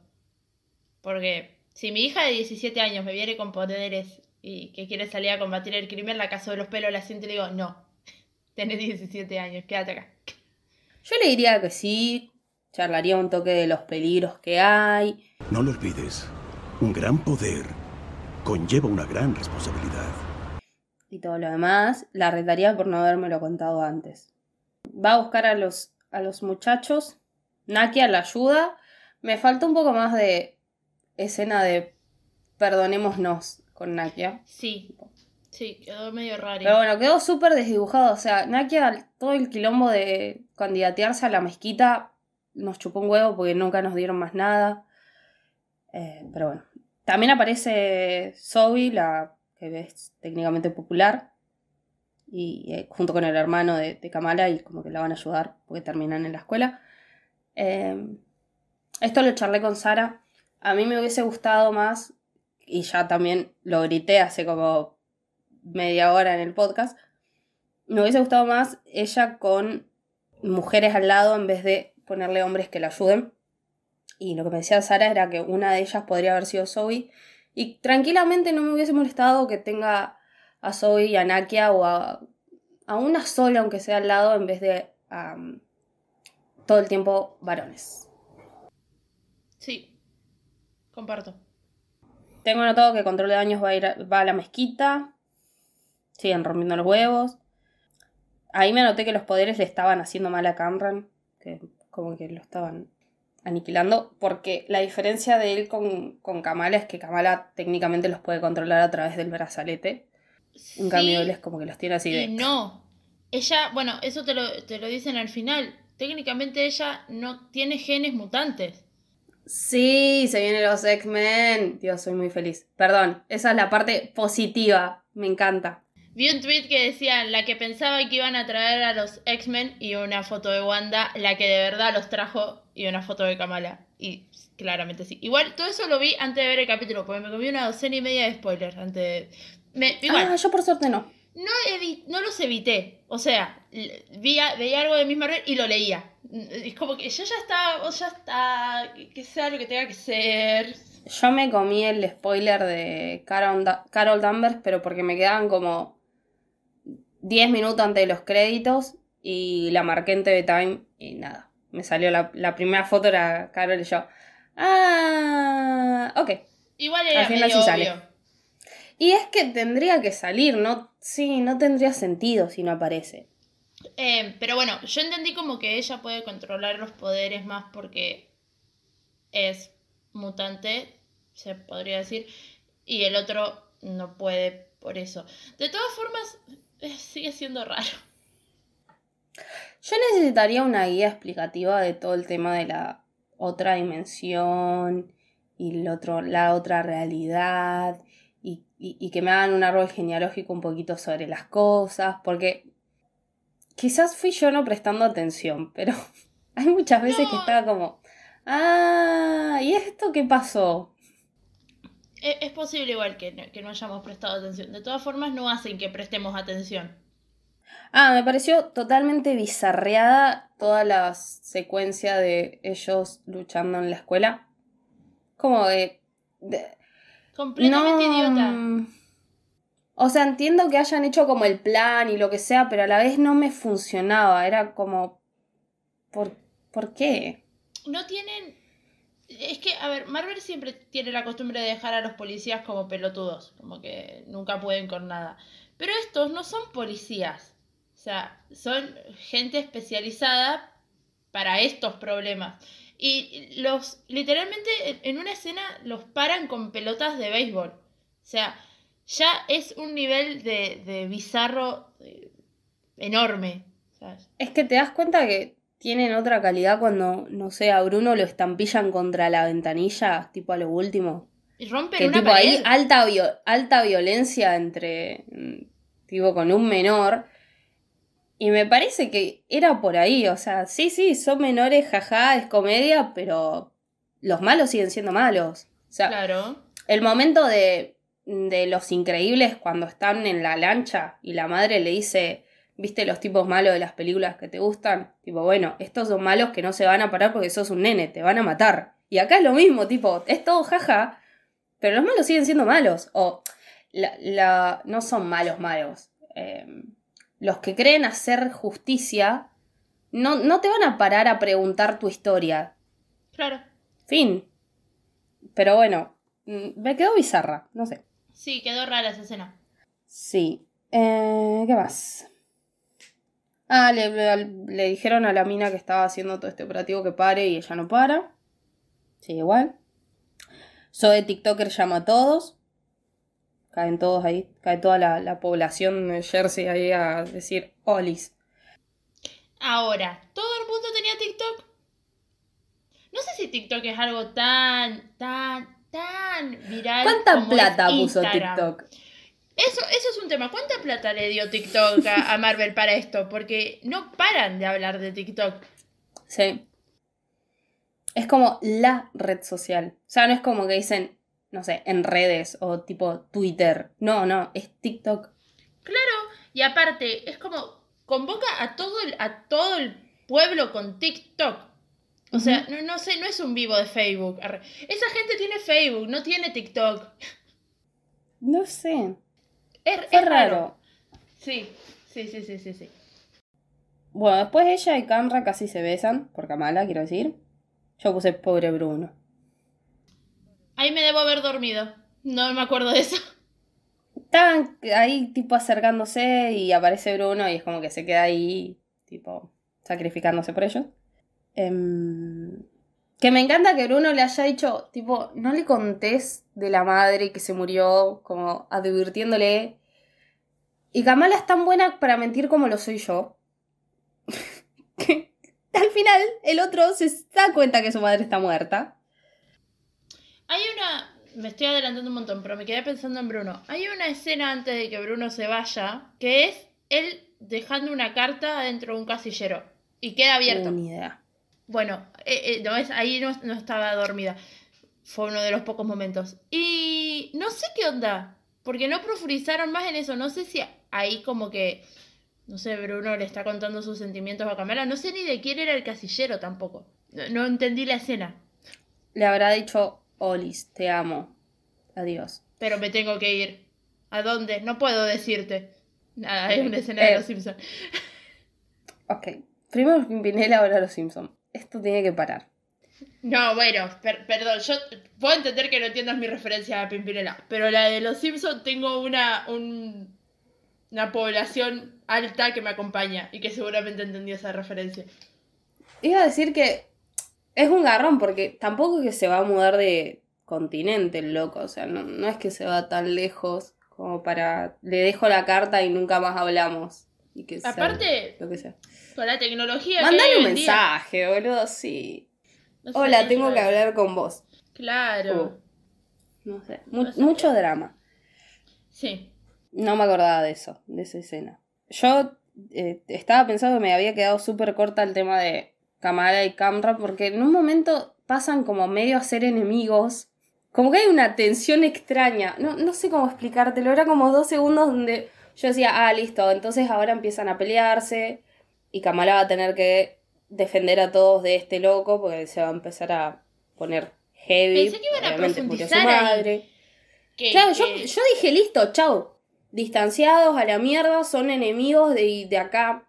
Porque si mi hija de 17 años me viene con poderes y que quiere salir a combatir el crimen, la caso de los pelos la siento y le digo, no, tenés 17 años, quédate acá. Yo le diría que sí. Charlaría un toque de los peligros que hay. No lo olvides. Un gran poder conlleva una gran responsabilidad. y todo lo demás, la retaría por no habérmelo contado antes. Va a buscar a los, a los muchachos. Nakia la ayuda. Me falta un poco más de escena de perdonémonos con Nakia. Sí, sí, quedó medio raro. Pero bueno, quedó súper desdibujado. O sea, Nakia, todo el quilombo de candidatearse a la mezquita, nos chupó un huevo porque nunca nos dieron más nada. Eh, pero bueno. También aparece Zoe, la que es técnicamente popular. Y eh, junto con el hermano de, Kamala, y como que la van a ayudar porque terminan en la escuela. Eh, esto lo charlé con Sara. A mí me hubiese gustado más, y ya también lo grité hace como media hora en el podcast. Me hubiese gustado más ella con mujeres al lado en vez de ponerle hombres que la ayuden. Y lo que me decía Sara era que una de ellas podría haber sido Zoe. Y tranquilamente no me hubiese molestado que tenga a Zoe y a Nakia o a, a una sola, aunque sea al lado, en vez de todo el tiempo varones. Sí, comparto. Tengo notado que Control de Daños va a ir a, va a la mezquita. Siguen rompiendo los huevos. Ahí me anoté que los poderes le estaban haciendo mal a Cameron. Que como que lo estaban aniquilando. Porque la diferencia de él con, con Kamala es que Kamala técnicamente los puede controlar a través del brazalete. En cambio, él es como que los tiene así de. No. Ella, bueno, eso te lo, te lo dicen al final. Técnicamente ella no tiene genes mutantes. Sí, se vienen los X-Men. Dios, soy muy feliz. Perdón, esa es la parte positiva. Me encanta. Vi un tweet que decía la que pensaba que iban a traer a los X-Men y una foto de Wanda, la que de verdad los trajo y una foto de Kamala. Y claramente sí. Igual todo eso lo vi antes de ver el capítulo, porque me comí una docena y media de spoilers antes de... Me, igual, Ah, yo por suerte no. no, evi- no los evité. O sea, vi veía algo de Miss Marvel y lo leía. Es como que yo ya está, o ya está, que sea lo que tenga que ser. Yo me comí el spoiler de Carol Danvers, pero porque me quedaban como 10 minutos antes de los créditos y la marqué en TV Time y nada. Me salió la, la primera foto, era Carol y yo. Ah, ok. Igual era Al final sí sale. obvio. Y es que tendría que salir, ¿no? Sí, no tendría sentido si no aparece. Eh, pero bueno, yo entendí como que ella puede controlar los poderes más porque es mutante, se podría decir, y el otro no puede por eso. De todas formas, [laughs] sigue siendo raro. Yo necesitaría una guía explicativa de todo el tema de la otra dimensión y el otro, la otra realidad y, y- y que me hagan un árbol genealógico un poquito sobre las cosas, porque quizás fui yo no prestando atención, pero [laughs] hay muchas veces que estaba como, ah, ¿y esto qué pasó? Es, es posible igual que no, que no hayamos prestado atención. De todas formas, no hacen que prestemos atención. Ah, me pareció totalmente bizarreada toda la secuencia de ellos luchando en la escuela. Como de... de- Completamente no, idiota. mm, O sea, entiendo que hayan hecho como el plan y lo que sea, pero a la vez no me funcionaba. Era como... ¿Por, ¿Por qué? No tienen. Es que, a ver, Marvel siempre tiene la costumbre de dejar a los policías como pelotudos, como que nunca pueden con nada. Pero estos no son policías. O sea, son gente especializada para estos problemas. Y los, literalmente, en- una escena los paran con pelotas de béisbol. O sea, ya es un nivel de, de bizarro eh, enorme. Es que te das cuenta que tienen otra calidad cuando, no sé, a Bruno lo estampillan contra la ventanilla, tipo a lo último. Y rompen Que una tipo ahí alta, vio- alta violencia entre, mm, tipo, con un menor. Y me parece que era por ahí, o sea, sí, sí, son menores, jaja, es comedia, pero los malos siguen siendo malos. O sea, Claro. el momento de, de los increíbles cuando están en la lancha y la madre le dice, ¿viste los tipos malos de las películas que te gustan? Tipo, bueno, estos son malos que no se van a parar porque sos un nene, te van a matar. Y acá es lo mismo, tipo, es todo jaja, pero los malos siguen siendo malos. O la, la- no son malos malos. Eh, los que creen hacer justicia no, no te van a parar a preguntar tu historia. Claro. Fin. Pero bueno, mm, me quedó bizarra, no sé. Sí, quedó rara esa escena. Sí. Eh, ¿Qué más? Ah, le, le- le dijeron a la mina que estaba haciendo todo este operativo que pare y ella no para. Sigue igual. Soy TikToker llama a todos. Caen todos ahí. Cae toda la, la población de Jersey ahí a decir Olis. Ahora, ¿todo el mundo tenía TikTok? No sé si TikTok es algo tan, tan, tan viral. ¿Cuánta como plata puso. TikTok? Eso, eso es un tema. ¿Cuánta plata le dio TikTok a, a Marvel para esto? Porque no paran de hablar de TikTok. Sí. Es como la red social. O sea, no es como que dicen, no sé, en redes o tipo Twitter. No, no, es TikTok. Claro, y aparte, es como convoca a todo el, a todo el pueblo con TikTok. O sea, no, no sé, no es un vivo de Facebook. Esa gente tiene Facebook, no tiene TikTok. No sé. Es, es raro. raro. Sí, sí, sí, sí, sí, sí. Bueno, después ella y Camra casi se besan, por Kamala, quiero decir. Yo puse pobre Bruno. Ahí me debo haber dormido. No me acuerdo de eso. Estaban ahí tipo acercándose y aparece Bruno y es como que se queda ahí, tipo, sacrificándose por ellos. Em, que me encanta que Bruno le haya dicho, tipo, no le contés de la madre que se murió, como advirtiéndole. Y Kamala es tan buena para mentir como lo soy yo. [laughs] que al final el otro se da cuenta que su madre está muerta. Hay una. Me estoy adelantando un montón, pero me quedé pensando en Bruno. Hay una escena antes de que Bruno se vaya que es él dejando una carta dentro de un casillero y queda abierto. Ni idea. Bueno, eh, eh, no es, ahí no, no estaba dormida. Fue uno de los pocos momentos. Y no sé qué onda, porque no profundizaron más en eso. No sé si ahí como que, no sé, Bruno le está contando sus sentimientos a Camila. No sé ni de quién era el casillero tampoco. No, no entendí la escena, Le habrá dicho, Olis, te amo. Adiós. pero me tengo que ir. ¿A dónde? No puedo decirte. Nada, es una escena de Eh. los Simpsons. [laughs] Ok. Primero Pimpinela, ahora los Simpsons. Esto tiene que parar. No, bueno, per- perdón, yo puedo entender que no entiendas mi referencia a Pimpinela, pero la de los Simpsons tengo una, un- una población alta que me acompaña y que seguramente entendió esa referencia. Iba a decir que es un garrón porque tampoco es que se va a mudar de continente el loco. O sea, no, no es que se va tan lejos como para... Le dejo la carta y nunca más hablamos. Y que sea Aparte, Lo que sea. con la tecnología Mandale un en día- mensaje, boludo, sí. no sé, Hola, tengo que hablar con vos. Claro, No sé. Mu- mucho drama. sí. No me acordaba de eso, de esa escena. Yo eh, estaba pensando que me había quedado súper corta el tema de Kamala y Kamra, porque en un momento pasan como medio a ser enemigos. Como que hay una tensión extraña. No, no sé cómo explicártelo. Era como dos segundos donde yo decía, ah, listo, entonces ahora empiezan a pelearse. Y Kamala va a tener que defender a todos de este loco, porque se va a empezar a poner heavy. Pensé que iban a su profundizar ahí. madre. Que- Claro, yo, que- yo dije, listo, chau. Distanciados a la mierda, son enemigos de, de acá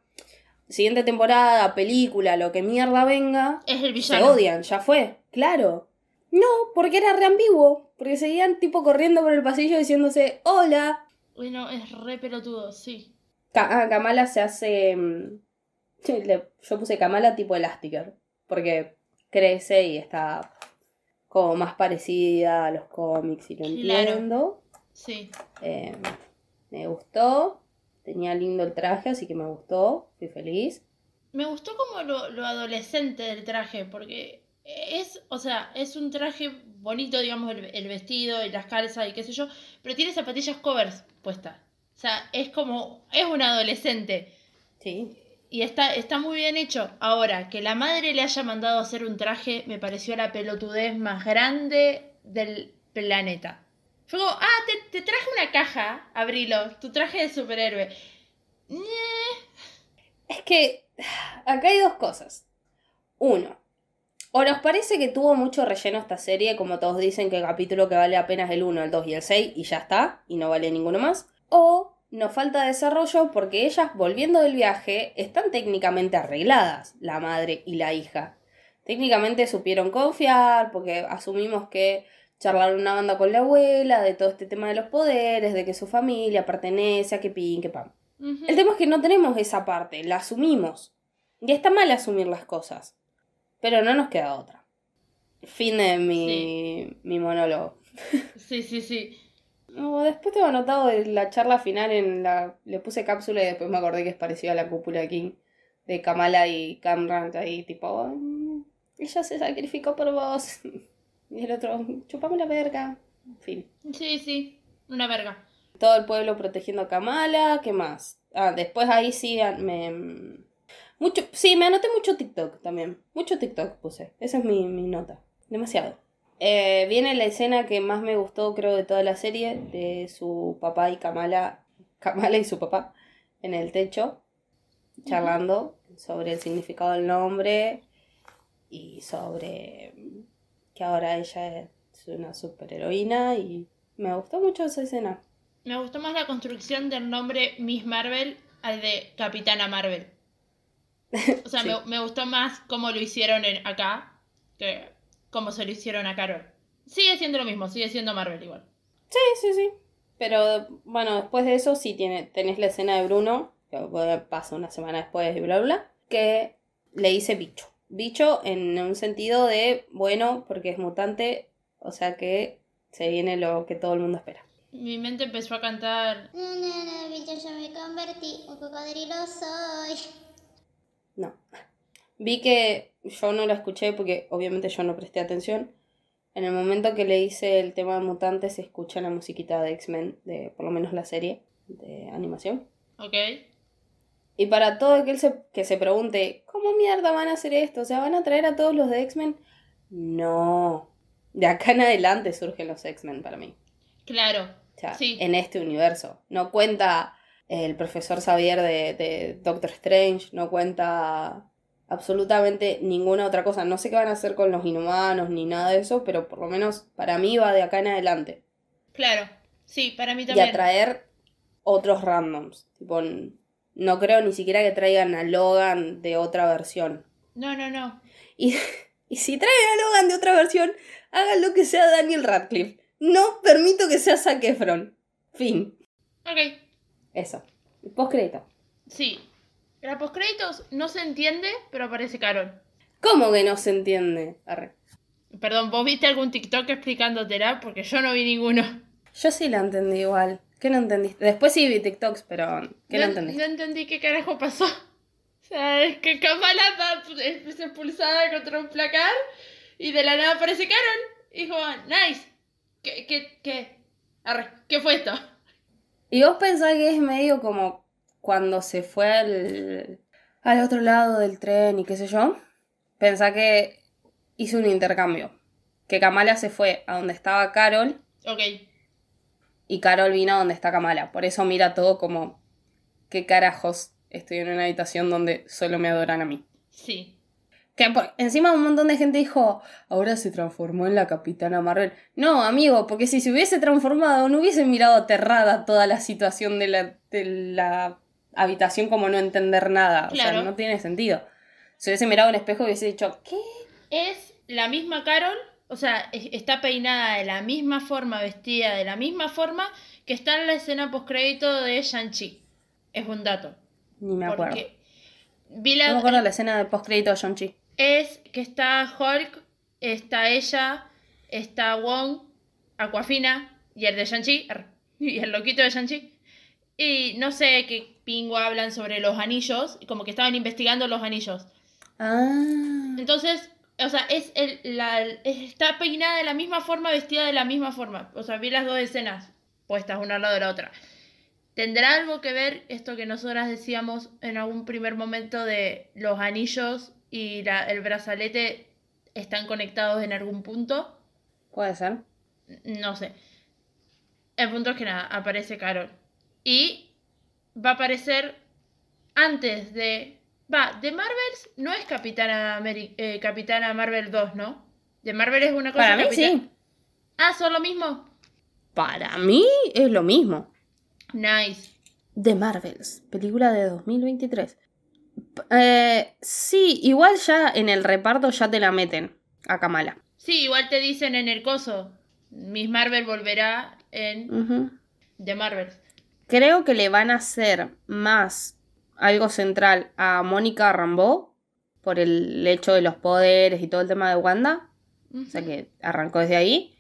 siguiente temporada, película, lo que mierda venga, Es el se villano. odian, ya fue, claro. No, porque era re ambiguo, porque seguían tipo corriendo por el pasillo diciéndose, hola. Uy, no, es re pelotudo, sí. Ka- ah, Kamala se hace... mm, [laughs] yo puse Kamala tipo Elastigirl, porque crece y está como más parecida a los cómics y lo Claro. entiendo. Sí. Eh, me gustó, tenía lindo el traje, así que me gustó, fui feliz. Me gustó como lo, lo adolescente del traje, porque es, o sea, es un traje bonito, digamos, el, el vestido y las calzas y qué sé yo, pero tiene zapatillas covers O sea, es como, es un adolescente. Sí. Y está, está muy bien hecho. Ahora, que la madre le haya mandado a hacer un traje me pareció la pelotudez más grande del planeta. Fue como, ah, te, te traje una caja, abrilo, tu traje de superhéroe. Es que acá hay dos cosas. Uno, o nos parece que tuvo mucho relleno esta serie, como todos dicen que el capítulo que vale apenas el 1, el 2 y el 6 y ya está, y no vale ninguno más. O nos falta desarrollo porque ellas, volviendo del viaje, están técnicamente arregladas, la madre y la hija. Técnicamente supieron confiar, porque asumimos que charlaron una banda con la abuela, de todo este tema de los poderes, de que su familia pertenece a que pin, que pam. El tema es que no tenemos esa parte, la asumimos. Y está mal asumir las cosas. Pero no nos queda otra. Fin de mi, mi monólogo. Sí, sí, sí. No, después tengo anotado de la charla final en la. Le puse cápsula y después me acordé que es parecido a la cúpula King de Kamala y Camran ahí, tipo. "Mm, Ella se sacrificó por vos. [laughs] Y el otro, chupame la verga. En fin. Sí, sí. Una verga. todo el pueblo protegiendo a Kamala, ¿qué más? Ah, después ahí sí ah, me... Mucho, sí, me anoté mucho TikTok también. Mucho TikTok puse. Esa es mi, mi nota. Demasiado. Eh, viene la escena que más me gustó, creo, de toda la serie, de su papá y Kamala, [laughs] Kamala y su papá, en el techo, charlando sobre el significado del nombre y sobre que ahora ella es una superheroína y me gustó mucho esa escena. Me gustó más la construcción del nombre Miss Marvel al de Capitana Marvel. O sea, Sí. me, me gustó más cómo lo hicieron en acá que cómo se lo hicieron a Carol. Sigue siendo lo mismo, sigue siendo Marvel igual. Sí, sí, sí. Pero bueno, después de eso sí tiene, tenés la escena de Bruno, que pasa una semana después y bla, bla, bla, que le dice bicho. Bicho en un sentido de, bueno, porque es mutante, o sea que se viene lo que todo el mundo espera. Mi mente empezó a cantar. No, no, no, bicho, yo me convertí. Un cocodrilo soy. No. Vi que yo no la escuché porque obviamente yo no presté atención. En el momento que le hice el tema de mutantes se escucha la musiquita de X-Men, de por lo menos la serie de animación. Ok. Y para todo aquel se- que se pregunte, ¿cómo mierda van a hacer esto? O sea, ¿van a traer a todos los de X-Men? No. De acá en adelante surgen los X-Men para mí. Claro. O sea, Sí. en este universo. No cuenta el profesor Xavier de, de Doctor Strange, no cuenta absolutamente ninguna otra cosa. No sé qué van a hacer con los inhumanos ni nada de eso, pero por lo menos para mí va de acá en adelante. Claro. Sí, para mí Y también. a traer otros randoms. Tipo, no creo ni siquiera que traigan a Logan de otra versión. No, no, no. Y, [laughs] y si traen a Logan de otra versión, hagan lo que sea Daniel Radcliffe. No permito que sea Zac Efron. Fin. Ok. Eso. Postcrédito. Sí. La postcréditos no se entiende, pero aparece Carol. ¿Cómo que no se entiende? Arre. Perdón, ¿vos viste algún TikTok explicándotela? Porque yo no vi ninguno. Yo sí la entendí igual. ¿Qué no entendiste? Después sí vi TikToks, pero ¿qué no, entendiste? no entendí qué carajo pasó. O sea, es que Kamala es expulsada contra un placar y de la nada aparece Carol. Y dijo, nice. ¿Qué, qué, qué? Arre, ¿qué fue esto? ¿Y vos pensás que es medio como cuando se fue al, al otro lado del tren y qué sé yo? Pensá que hizo un intercambio. Que Kamala se fue a donde estaba Carol Ok, y Carol vino a donde está Kamala. Por eso mira todo como, ¿qué carajos? Estoy en una habitación donde solo me adoran a mí. sí. Que por- encima un montón de gente dijo, ahora se transformó en la Capitana Marvel. No, amigo, porque si se hubiese transformado, no hubiese mirado aterrada toda la situación de la, de la habitación como no entender nada. O sea, Claro. no tiene sentido. Si hubiese mirado un espejo hubiese dicho, ¿qué? Es la misma Carol, o sea, es- está peinada de la misma forma, vestida de la misma forma que está en la escena postcrédito de Shang-Chi. Es un dato. Ni me acuerdo. Porque vi la, No me acuerdo la escena de postcrédito de Shang-Chi. Es que está Hulk, está ella, está Wong, Aquafina y el de Shang-Chi, [laughs] y el loquito de Shang-Chi. Y no sé qué pingo hablan sobre los anillos, como que estaban investigando los anillos. Ah. Entonces, o sea, es el, la, es- está peinada de la misma forma, vestida de la misma forma. O sea, vi las dos escenas puestas una al lado de la otra. ¿Tendrá algo que ver esto que nosotras decíamos en algún primer momento de los anillos y la- el brazalete están conectados en algún punto? Puede ser. No sé. El punto es que nada, aparece Carol. Y va a aparecer antes de... Va, de Marvels no es Capitana, Ameri- eh, Capitana Marvel 2, ¿no? De Marvel es una cosa... Para mí Capitana- sí. Ah, son lo mismo. Para mí es lo mismo. Nice. The Marvels, película de 2023. Eh, sí, igual ya en el reparto ya te la meten a Kamala. Sí, igual te dicen en el coso. Miss Marvel volverá en Ujú. The Marvels. Creo que le van a hacer más algo central a Mónica Rambeau por el hecho de los poderes y todo el tema de Wanda. O sea que arrancó desde ahí.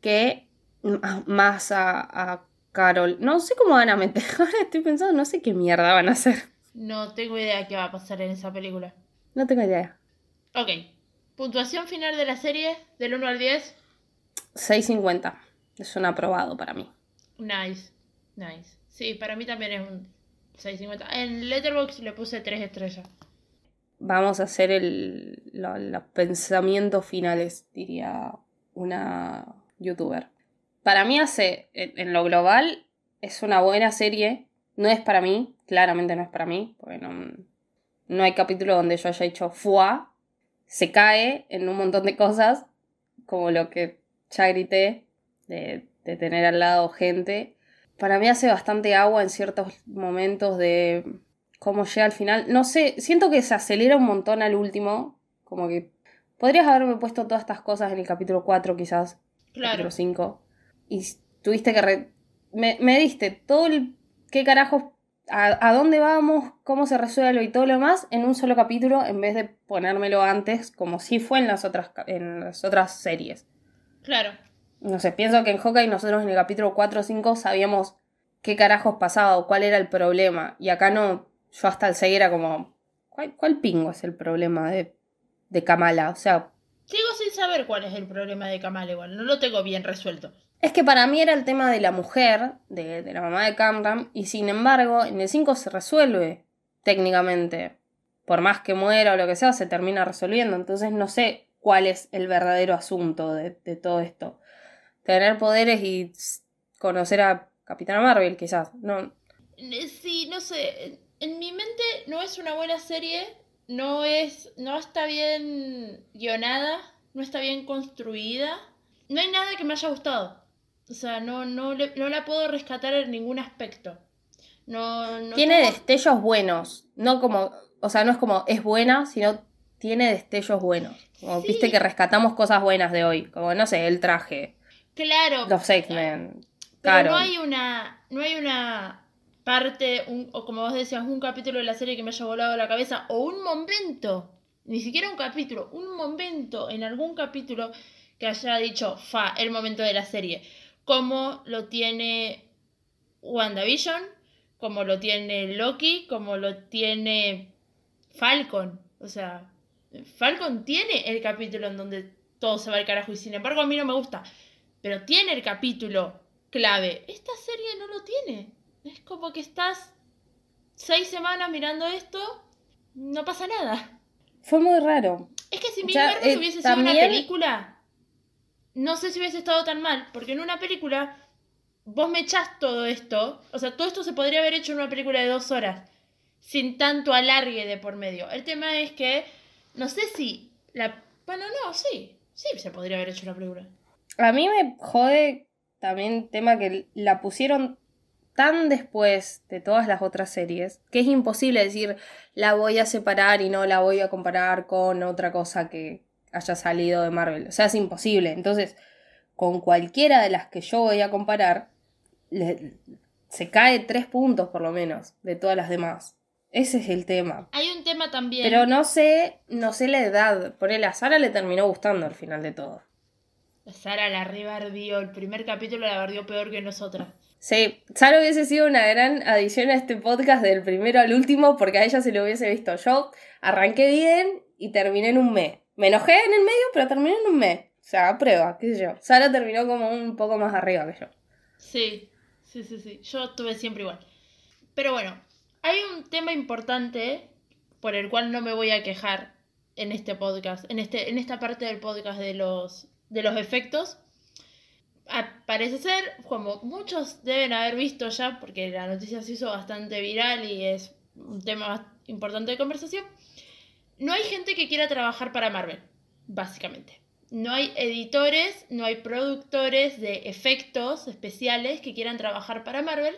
Que [laughs] más a, a Carol. No sé cómo van a meter. [laughs] Ahora estoy pensando, no sé qué mierda van a hacer. No tengo idea qué va a pasar en esa película. No tengo idea. Ok. Puntuación final de la serie, del 1 al 10. 6.50. Es un aprobado para mí. Nice, nice. Sí, para mí también es un 6.50. En Letterboxd le puse 3 estrellas. Vamos a hacer el, lo- los pensamientos finales, diría una youtuber. Para mí hace, en, en lo global, es una buena serie. No es para mí, claramente no es para mí, porque no, no hay capítulo donde yo haya hecho fuá. Se cae en un montón de cosas, como lo que ya grité, de, de tener al lado gente. Para mí hace bastante agua en ciertos momentos de cómo llega al final. No sé, siento que se acelera un montón al último. Como que podrías haberme puesto todas estas cosas en el capítulo 4 quizás. Claro. Capítulo 5. Y tuviste que... re- me, me diste todo el... ¿Qué carajos? A, a dónde vamos? ¿Cómo se resuelve? Y todo lo demás en un solo capítulo en vez de ponérmelo antes como si fue en las otras, en las otras series. Claro. No sé, pienso que en Hawkeye nosotros en el capítulo 4 o 5 sabíamos qué carajos pasaba o cuál era el problema. Y acá no, yo hasta el 6 era como, ¿cuál, cuál pingo es el problema de, de Kamala? O sea, Sigo sin saber cuál es el problema de Kamala igual. No lo tengo bien resuelto. Es que para mí era el tema de la mujer, de, la mamá de Camram, y sin embargo en el 5 se resuelve técnicamente. Por más que muera o lo que sea, se termina resolviendo. Entonces no sé cuál es el verdadero asunto de, todo esto. Tener poderes y conocer a Capitana Marvel, quizás. No, Sí, no sé. En mi mente no es una buena serie. No es. No está bien guionada. No está bien construida. No hay nada que me haya gustado. O sea, no, no, le- no la puedo rescatar en ningún aspecto. No, no tiene destellos buenos. No como. O sea, no es como es buena, sino tiene destellos buenos. Como Sí. viste que rescatamos cosas buenas de hoy. Como, no sé, el traje, Claro. los X-Men, Carol. no hay una. No hay una parte, un- o como vos decías, un capítulo de la serie que me haya volado la cabeza, o un momento, ni siquiera un capítulo, un momento en algún capítulo que haya dicho, fa, el momento de la serie. Como lo tiene WandaVision, como lo tiene Loki, como lo tiene Falcon. O sea, Falcon tiene el capítulo en donde todo se va al carajo y sin embargo a mí no me gusta. Pero tiene el capítulo clave. Esta serie no lo tiene. Es como que estás seis semanas mirando esto, no pasa nada. Fue muy raro. Es que si mi Marvel eh, hubiese sido una película, no sé si hubiese estado tan mal, porque en una película vos me echás todo esto, o sea, todo esto se podría haber hecho en una película de dos horas, sin tanto alargue de por medio. El tema es que, no sé si la... Bueno, no, sí, sí se podría haber hecho una película. A mí me jode también tema que la pusieron tan después de todas las otras series que es imposible decir la voy a separar y no la voy a comparar con otra cosa que haya salido de Marvel. O sea, es imposible. Entonces, con cualquiera de las que yo voy a comparar, le- se cae tres puntos por lo menos de todas las demás. Ese es el tema. Hay un tema también. Pero no sé, no sé la edad. Ponele, a Sara le terminó gustando al final de todo. Sara la rebardió. El primer capítulo la bardió peor que nosotras. Sí, Sara hubiese sido una gran adición a este podcast del primero al último porque a ella se lo hubiese visto. Yo arranqué bien y terminé en un mes. Me enojé en el medio, pero terminé en un mes. O sea, prueba, qué sé yo. Sara terminó como un poco más arriba que yo. Sí, sí, sí, sí. Yo estuve siempre igual. Pero bueno, hay un tema importante por el cual no me voy a quejar en este podcast, en, este, en esta parte del podcast de los, de los efectos. Parece ser, como muchos deben haber visto ya, porque la noticia se hizo bastante viral y es un tema importante de conversación, no hay gente que quiera trabajar para Marvel, básicamente. No hay editores, no hay productores de efectos especiales que quieran trabajar para Marvel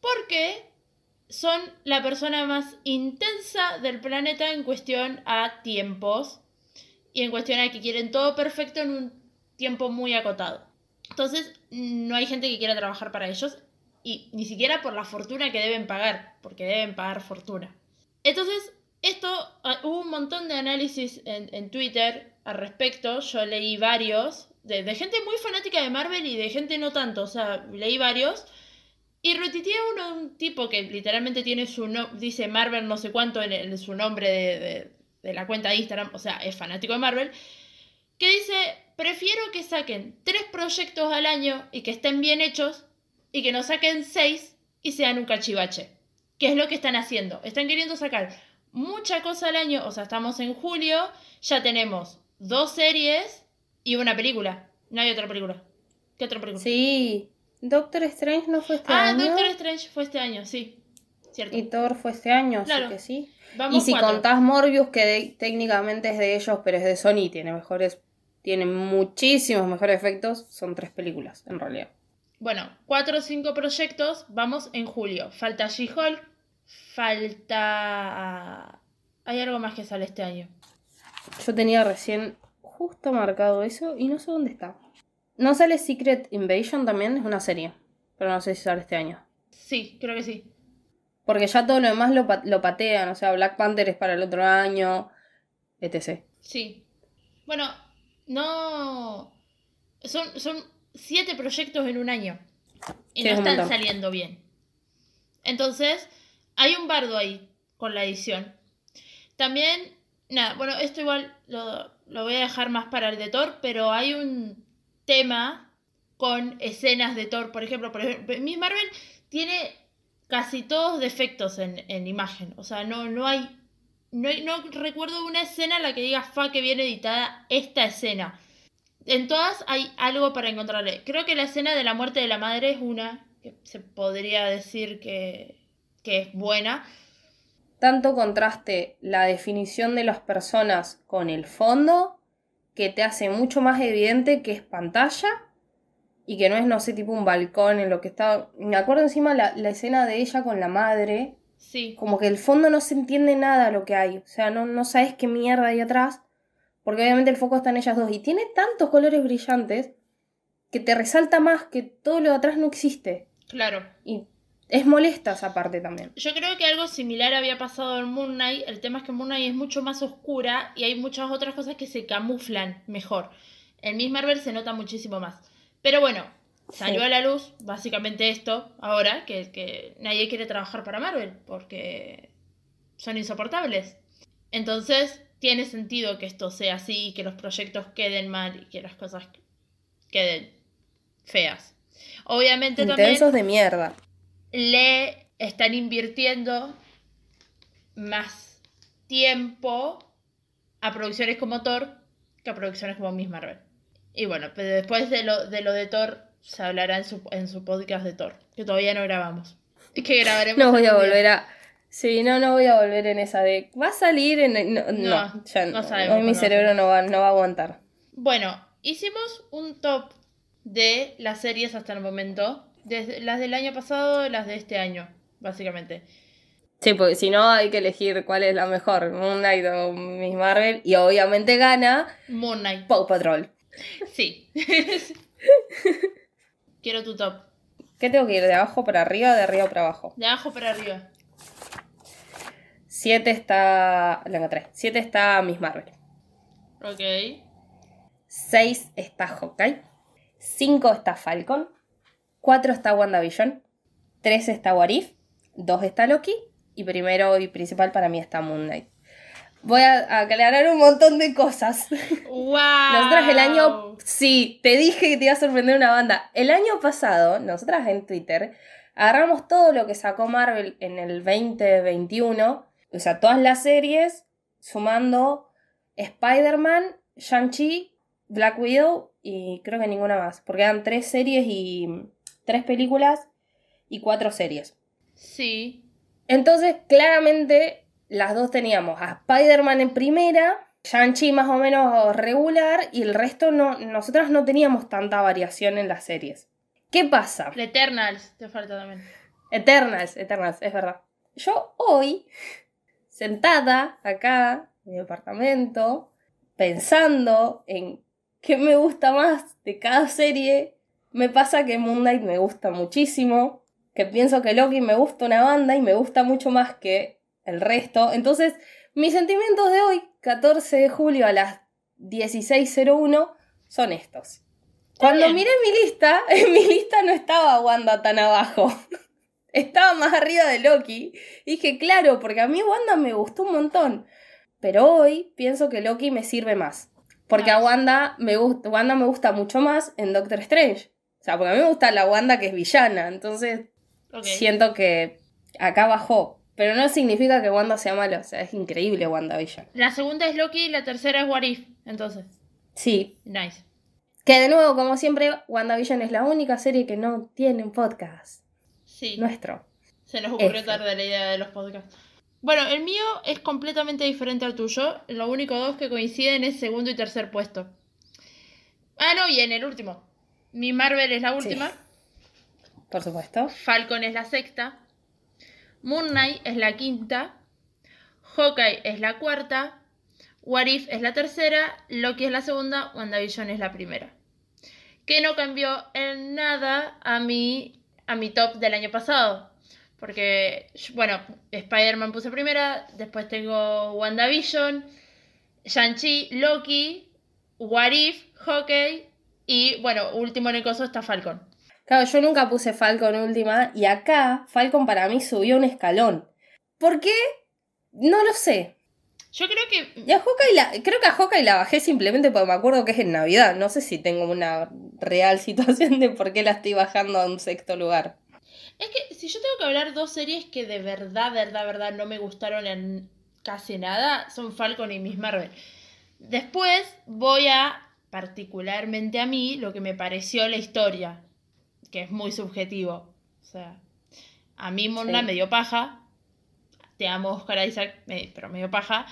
porque son la persona más intensa del planeta en cuestión a tiempos y en cuestión a que quieren todo perfecto en un tiempo muy acotado. Entonces, no hay gente que quiera trabajar para ellos y ni siquiera por la fortuna que deben pagar, porque deben pagar fortuna. Entonces, esto, ah, hubo un montón de análisis en, en Twitter al respecto, yo leí varios, de, gente muy fanática de Marvel y de gente no tanto, o sea, leí varios. Y retuiteé uno, un tipo que literalmente tiene su no, dice Marvel no sé cuánto en, en su nombre de, de- la cuenta de Instagram, o sea, es fanático de Marvel, que dice, prefiero que saquen tres proyectos al año y que estén bien hechos y que no saquen seis y sean un cachivache. ¿Qué es lo que están haciendo? Están queriendo sacar mucha cosa al año, o sea, estamos en julio, ya tenemos dos series y una película. No hay otra película. ¿Qué otra película? Sí, Doctor Strange no fue este ah, año. Doctor Strange fue este año, sí. Cierto. Y Thor fue este año, Claro. así que sí. Vamos y si cuatro. contás Morbius, que de- técnicamente es de ellos, pero es de Sony, tiene mejores, tiene muchísimos mejores efectos, son tres películas, en realidad. Bueno, cuatro o cinco proyectos, vamos en julio. Falta She-Hulk, falta... Hay algo más que sale este año. Yo tenía recién justo marcado eso y no sé dónde está. ¿No sale Secret Invasion también? Es una serie, pero no sé si sale este año. Sí, creo que sí. Porque ya todo lo demás lo, lo patean, o sea, Black Panther es para el otro año, etc. Sí. Bueno, no... Son, son siete proyectos en un año. Y Sí, no es están saliendo bien. Entonces, hay un bardo ahí con la edición. También, nada, bueno, esto igual lo, lo voy a dejar más para el de Thor, pero hay un tema con escenas de Thor, por ejemplo, por ejemplo, Miss Marvel tiene casi todos defectos en, en imagen, o sea, no, no hay, no hay- no recuerdo una escena en la que diga, fa, que viene editada esta escena. En todas hay algo para encontrarle. Creo que la escena de la muerte de la madre es una que se podría decir que, que es buena. Tanto contraste la definición de las personas con el fondo, que te hace mucho más evidente que es pantalla y que no es, no sé, tipo un balcón en lo que está... Me acuerdo encima la, la escena de ella con la madre, Sí, como que el fondo no se entiende nada lo que hay, o sea, no, no sabes qué mierda hay atrás, porque obviamente el foco está en ellas dos y tiene tantos colores brillantes que te resalta más que todo lo de atrás no existe. claro. Y es molesta esa parte también. Yo creo que algo similar había pasado en Moon Knight. El tema es que Moon Knight es mucho más oscura y hay muchas otras cosas que se camuflan mejor. En Miss Marvel se nota muchísimo más. Pero bueno, salió Sí. a la luz básicamente esto ahora, que, que nadie quiere trabajar para Marvel porque son insoportables. Entonces, tiene sentido que esto sea así y que los proyectos queden mal y que las cosas queden feas. Obviamente también Intensos de mierda. Le están invirtiendo más tiempo a producciones como Thor que a producciones como Miss Marvel. Y bueno, pero después de lo de, lo de Thor se hablará en su, en su podcast de Thor, que todavía no grabamos. Y [laughs] que grabaremos. No voy a volver a. Sí, no, no voy a volver en esa de. Va a salir en. No, no, No, ya no sabemos Hoy mi cerebro no va, no va a aguantar. Bueno, hicimos un top de las series hasta el momento Desde, las del año pasado, las de este año, básicamente. Sí, porque si no hay que elegir cuál es la mejor, Moon Knight o Miss Marvel, y obviamente gana Moon Knight. Paw Patrol. Sí. [laughs] Quiero tu top. ¿Qué tengo que ir? ¿De abajo para arriba o de arriba para abajo? De abajo para arriba. 7 está. La encontré. 7 está Miss Marvel. Ok. 6 está Hawkeye. 5 está Falcon. 4 está WandaVision. 3 está What If. 2 está Loki. Y primero y principal para mí está Moon Knight. Voy a aclarar un montón de cosas. ¡Wow! Nosotras el año. Sí, te dije que te iba a sorprender una banda. El año pasado, nosotras en Twitter, agarramos todo lo que sacó Marvel en el 2021. O sea, todas las series, sumando Spider-Man, Shang-Chi, Black Widow y creo que ninguna más. Porque eran tres series y. tres películas y cuatro series. Sí. Entonces, claramente, las dos teníamos a Spider-Man en primera, Shang-Chi más o menos regular, y el resto no, nosotras no teníamos tanta variación en las series. ¿Qué pasa? The Eternals, te falta también. Eternals, Eternals, es verdad. Yo hoy, sentada acá en mi apartamento, pensando en qué me gusta más de cada serie, me pasa que Moon Knight me gusta muchísimo, que pienso que Loki me gusta una banda y me gusta mucho más que el resto. Entonces, mis sentimientos de hoy, 14 de julio a las 16.01, son estos. Cuando bien. miré mi lista, [laughs] en mi lista no estaba Wanda tan abajo. [laughs] Estaba más arriba de Loki. Y dije, claro, porque a mí Wanda me gustó un montón. Pero hoy pienso que Loki me sirve más. Porque a. Wanda me, Wanda me gusta mucho más en Doctor Strange. Sea, porque a mí me gusta la Wanda que es villana. Entonces siento que acá bajó. Pero no significa que Wanda sea mala. O sea, es increíble WandaVision. La segunda es Loki y la tercera es What If. Entonces, Sí. nice. Que de nuevo, como siempre, WandaVision es la única serie que no tiene un podcast Sí. nuestro. Se nos ocurrió F. tarde la idea de los podcasts. Bueno, el mío es completamente diferente al tuyo. Lo único dos que coinciden es segundo y tercer puesto. Ah, no, y en el último. Mi Marvel es la última. Por supuesto. Falcon es la sexta. Moon Knight es la quinta. Hawkeye es la cuarta. What If es la tercera. Loki es la segunda. WandaVision es la primera. Que no cambió en nada a mi, a mi top del año pasado. Porque, bueno, Spider-Man puse primera. Después tengo WandaVision. Shang-Chi, Loki. What If, Hawkeye. Y, bueno, último en el coso está Falcon. Claro, yo nunca puse Falcon última y acá Falcon para mí subió un escalón. ¿Por qué? No lo sé. Yo creo que Y a Hawkeye la, creo que a Hawkeye la bajé simplemente porque me acuerdo que es en Navidad. No sé si tengo una real [laughs] situación de por qué la estoy bajando a un sexto lugar. Es que si yo tengo que hablar dos series que de verdad, verdad, verdad no me gustaron en casi nada, son Falcon y Miss Marvel. Después voy a, particularmente a mí, lo que me pareció la historia, que es muy subjetivo. O sea, a mí Mona Sí. me dio paja, te amo Oscar Isaac, pero me dio paja.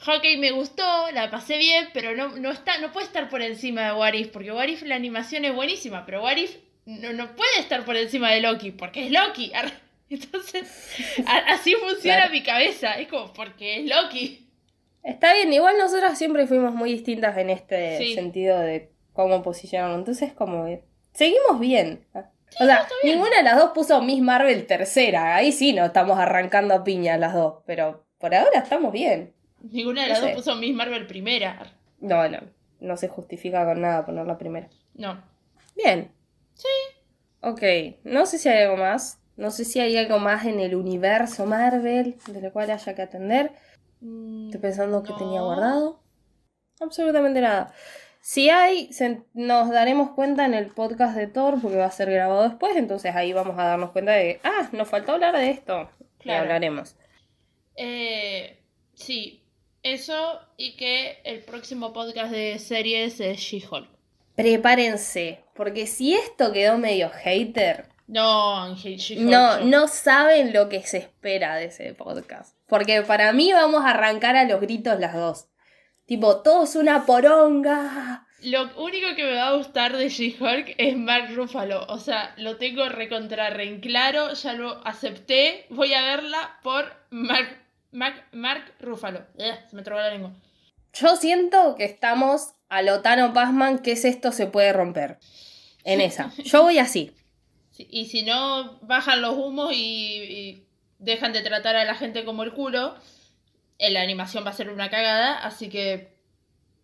Hockey me gustó, la pasé bien, pero no, no, está, no puede estar por encima de What If, porque What If la animación es buenísima, pero What If no, no puede estar por encima de Loki, porque es Loki. [laughs] Entonces, así funciona Claro. mi cabeza, es como porque es Loki. Está bien, igual nosotras siempre fuimos muy distintas en este Sí. sentido de cómo posicionarnos. Entonces, como que seguimos bien. o sea, ninguna de las dos puso Miss Marvel tercera. Ahí sí nos estamos arrancando a piña las dos. Pero por ahora estamos bien. Ninguna de No las dos sé. puso Miss Marvel primera. No, no. No se justifica con nada ponerla primera. No. Bien. Sí. Ok. No sé si hay algo más. No sé si hay algo más en el universo Marvel de lo cual haya que atender. Mm, Estoy pensando que no. tenía guardado. Absolutamente nada. Si hay, se- nos daremos cuenta en el podcast de Thor, porque va a ser grabado después, entonces ahí vamos a darnos cuenta de, ah, nos faltó hablar de esto. Y hablaremos. Eh, sí, eso y que el próximo podcast de series es She-Hulk. Prepárense, porque si esto quedó medio hater, No, no, no saben lo que se espera de ese podcast. Porque para mí vamos a arrancar a los gritos las dos. Tipo, todos una poronga. Lo único que me va a gustar de She-Hulk es Mark Ruffalo. O sea, lo tengo recontra re en claro, ya lo acepté. Voy a verla por Mark, Mark, Mark Ruffalo. Eh, se me trabó la lengua. Yo siento que estamos a Lotano Pazman, ¿qué es esto? Se puede romper. En [laughs] esa. Yo voy así. Y si no, bajan los humos y, y dejan de tratar a la gente como el culo, eh, la animación va a ser una cagada, así que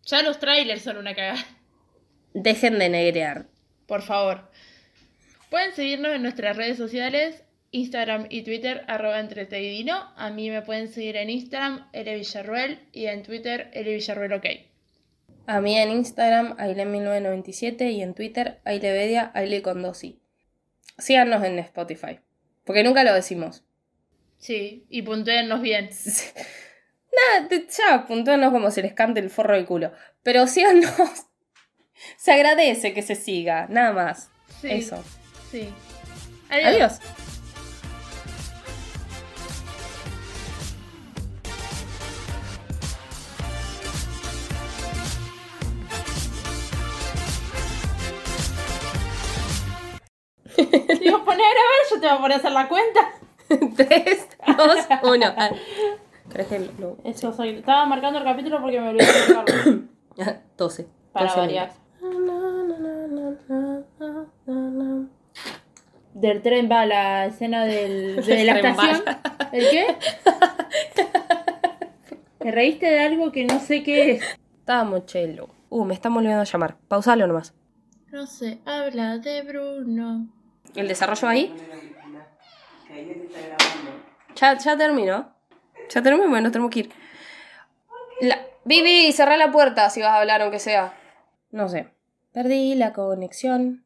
ya los trailers son una cagada. Dejen de negrear. Por favor. Pueden seguirnos en nuestras redes sociales, Instagram y Twitter, arroba entreteidino. A mí me pueden seguir en Instagram, L Villarruel, y en Twitter, Villarruel OK. A mí en Instagram, Aile1997 y en Twitter, Ailevedia, Aile con. Síganos en Spotify. Porque nunca lo decimos. Sí, y punteennos bien. [laughs] Nada, ya, puntúanos como se les cante el forro del culo. Pero síganos. [laughs] Se agradece que se siga, nada más. Sí, Eso. Sí. Adiós. Si [laughs] vos ponés a grabar, yo te voy a poner a hacer la cuenta. 3, 2, 1. ¿Crees que lo.? Eso soy. Estaba marcando el capítulo porque me olvidé de marcarlo. [coughs] 12. Para 12 variar. Del tren va la escena del, de la [laughs] estación. ¿El qué? [laughs] Te reíste de algo que no sé qué es. Estábamos chelo. Uh, me están volviendo a llamar. Pausalo nomás. No sé, habla de Bruno. ¿El desarrollo ahí? Ya, ya terminó. Ya terminó, bueno, tenemos que ir. La... Vivi, cerrá la puerta si vas a hablar, aunque sea. No sé. Perdí la conexión.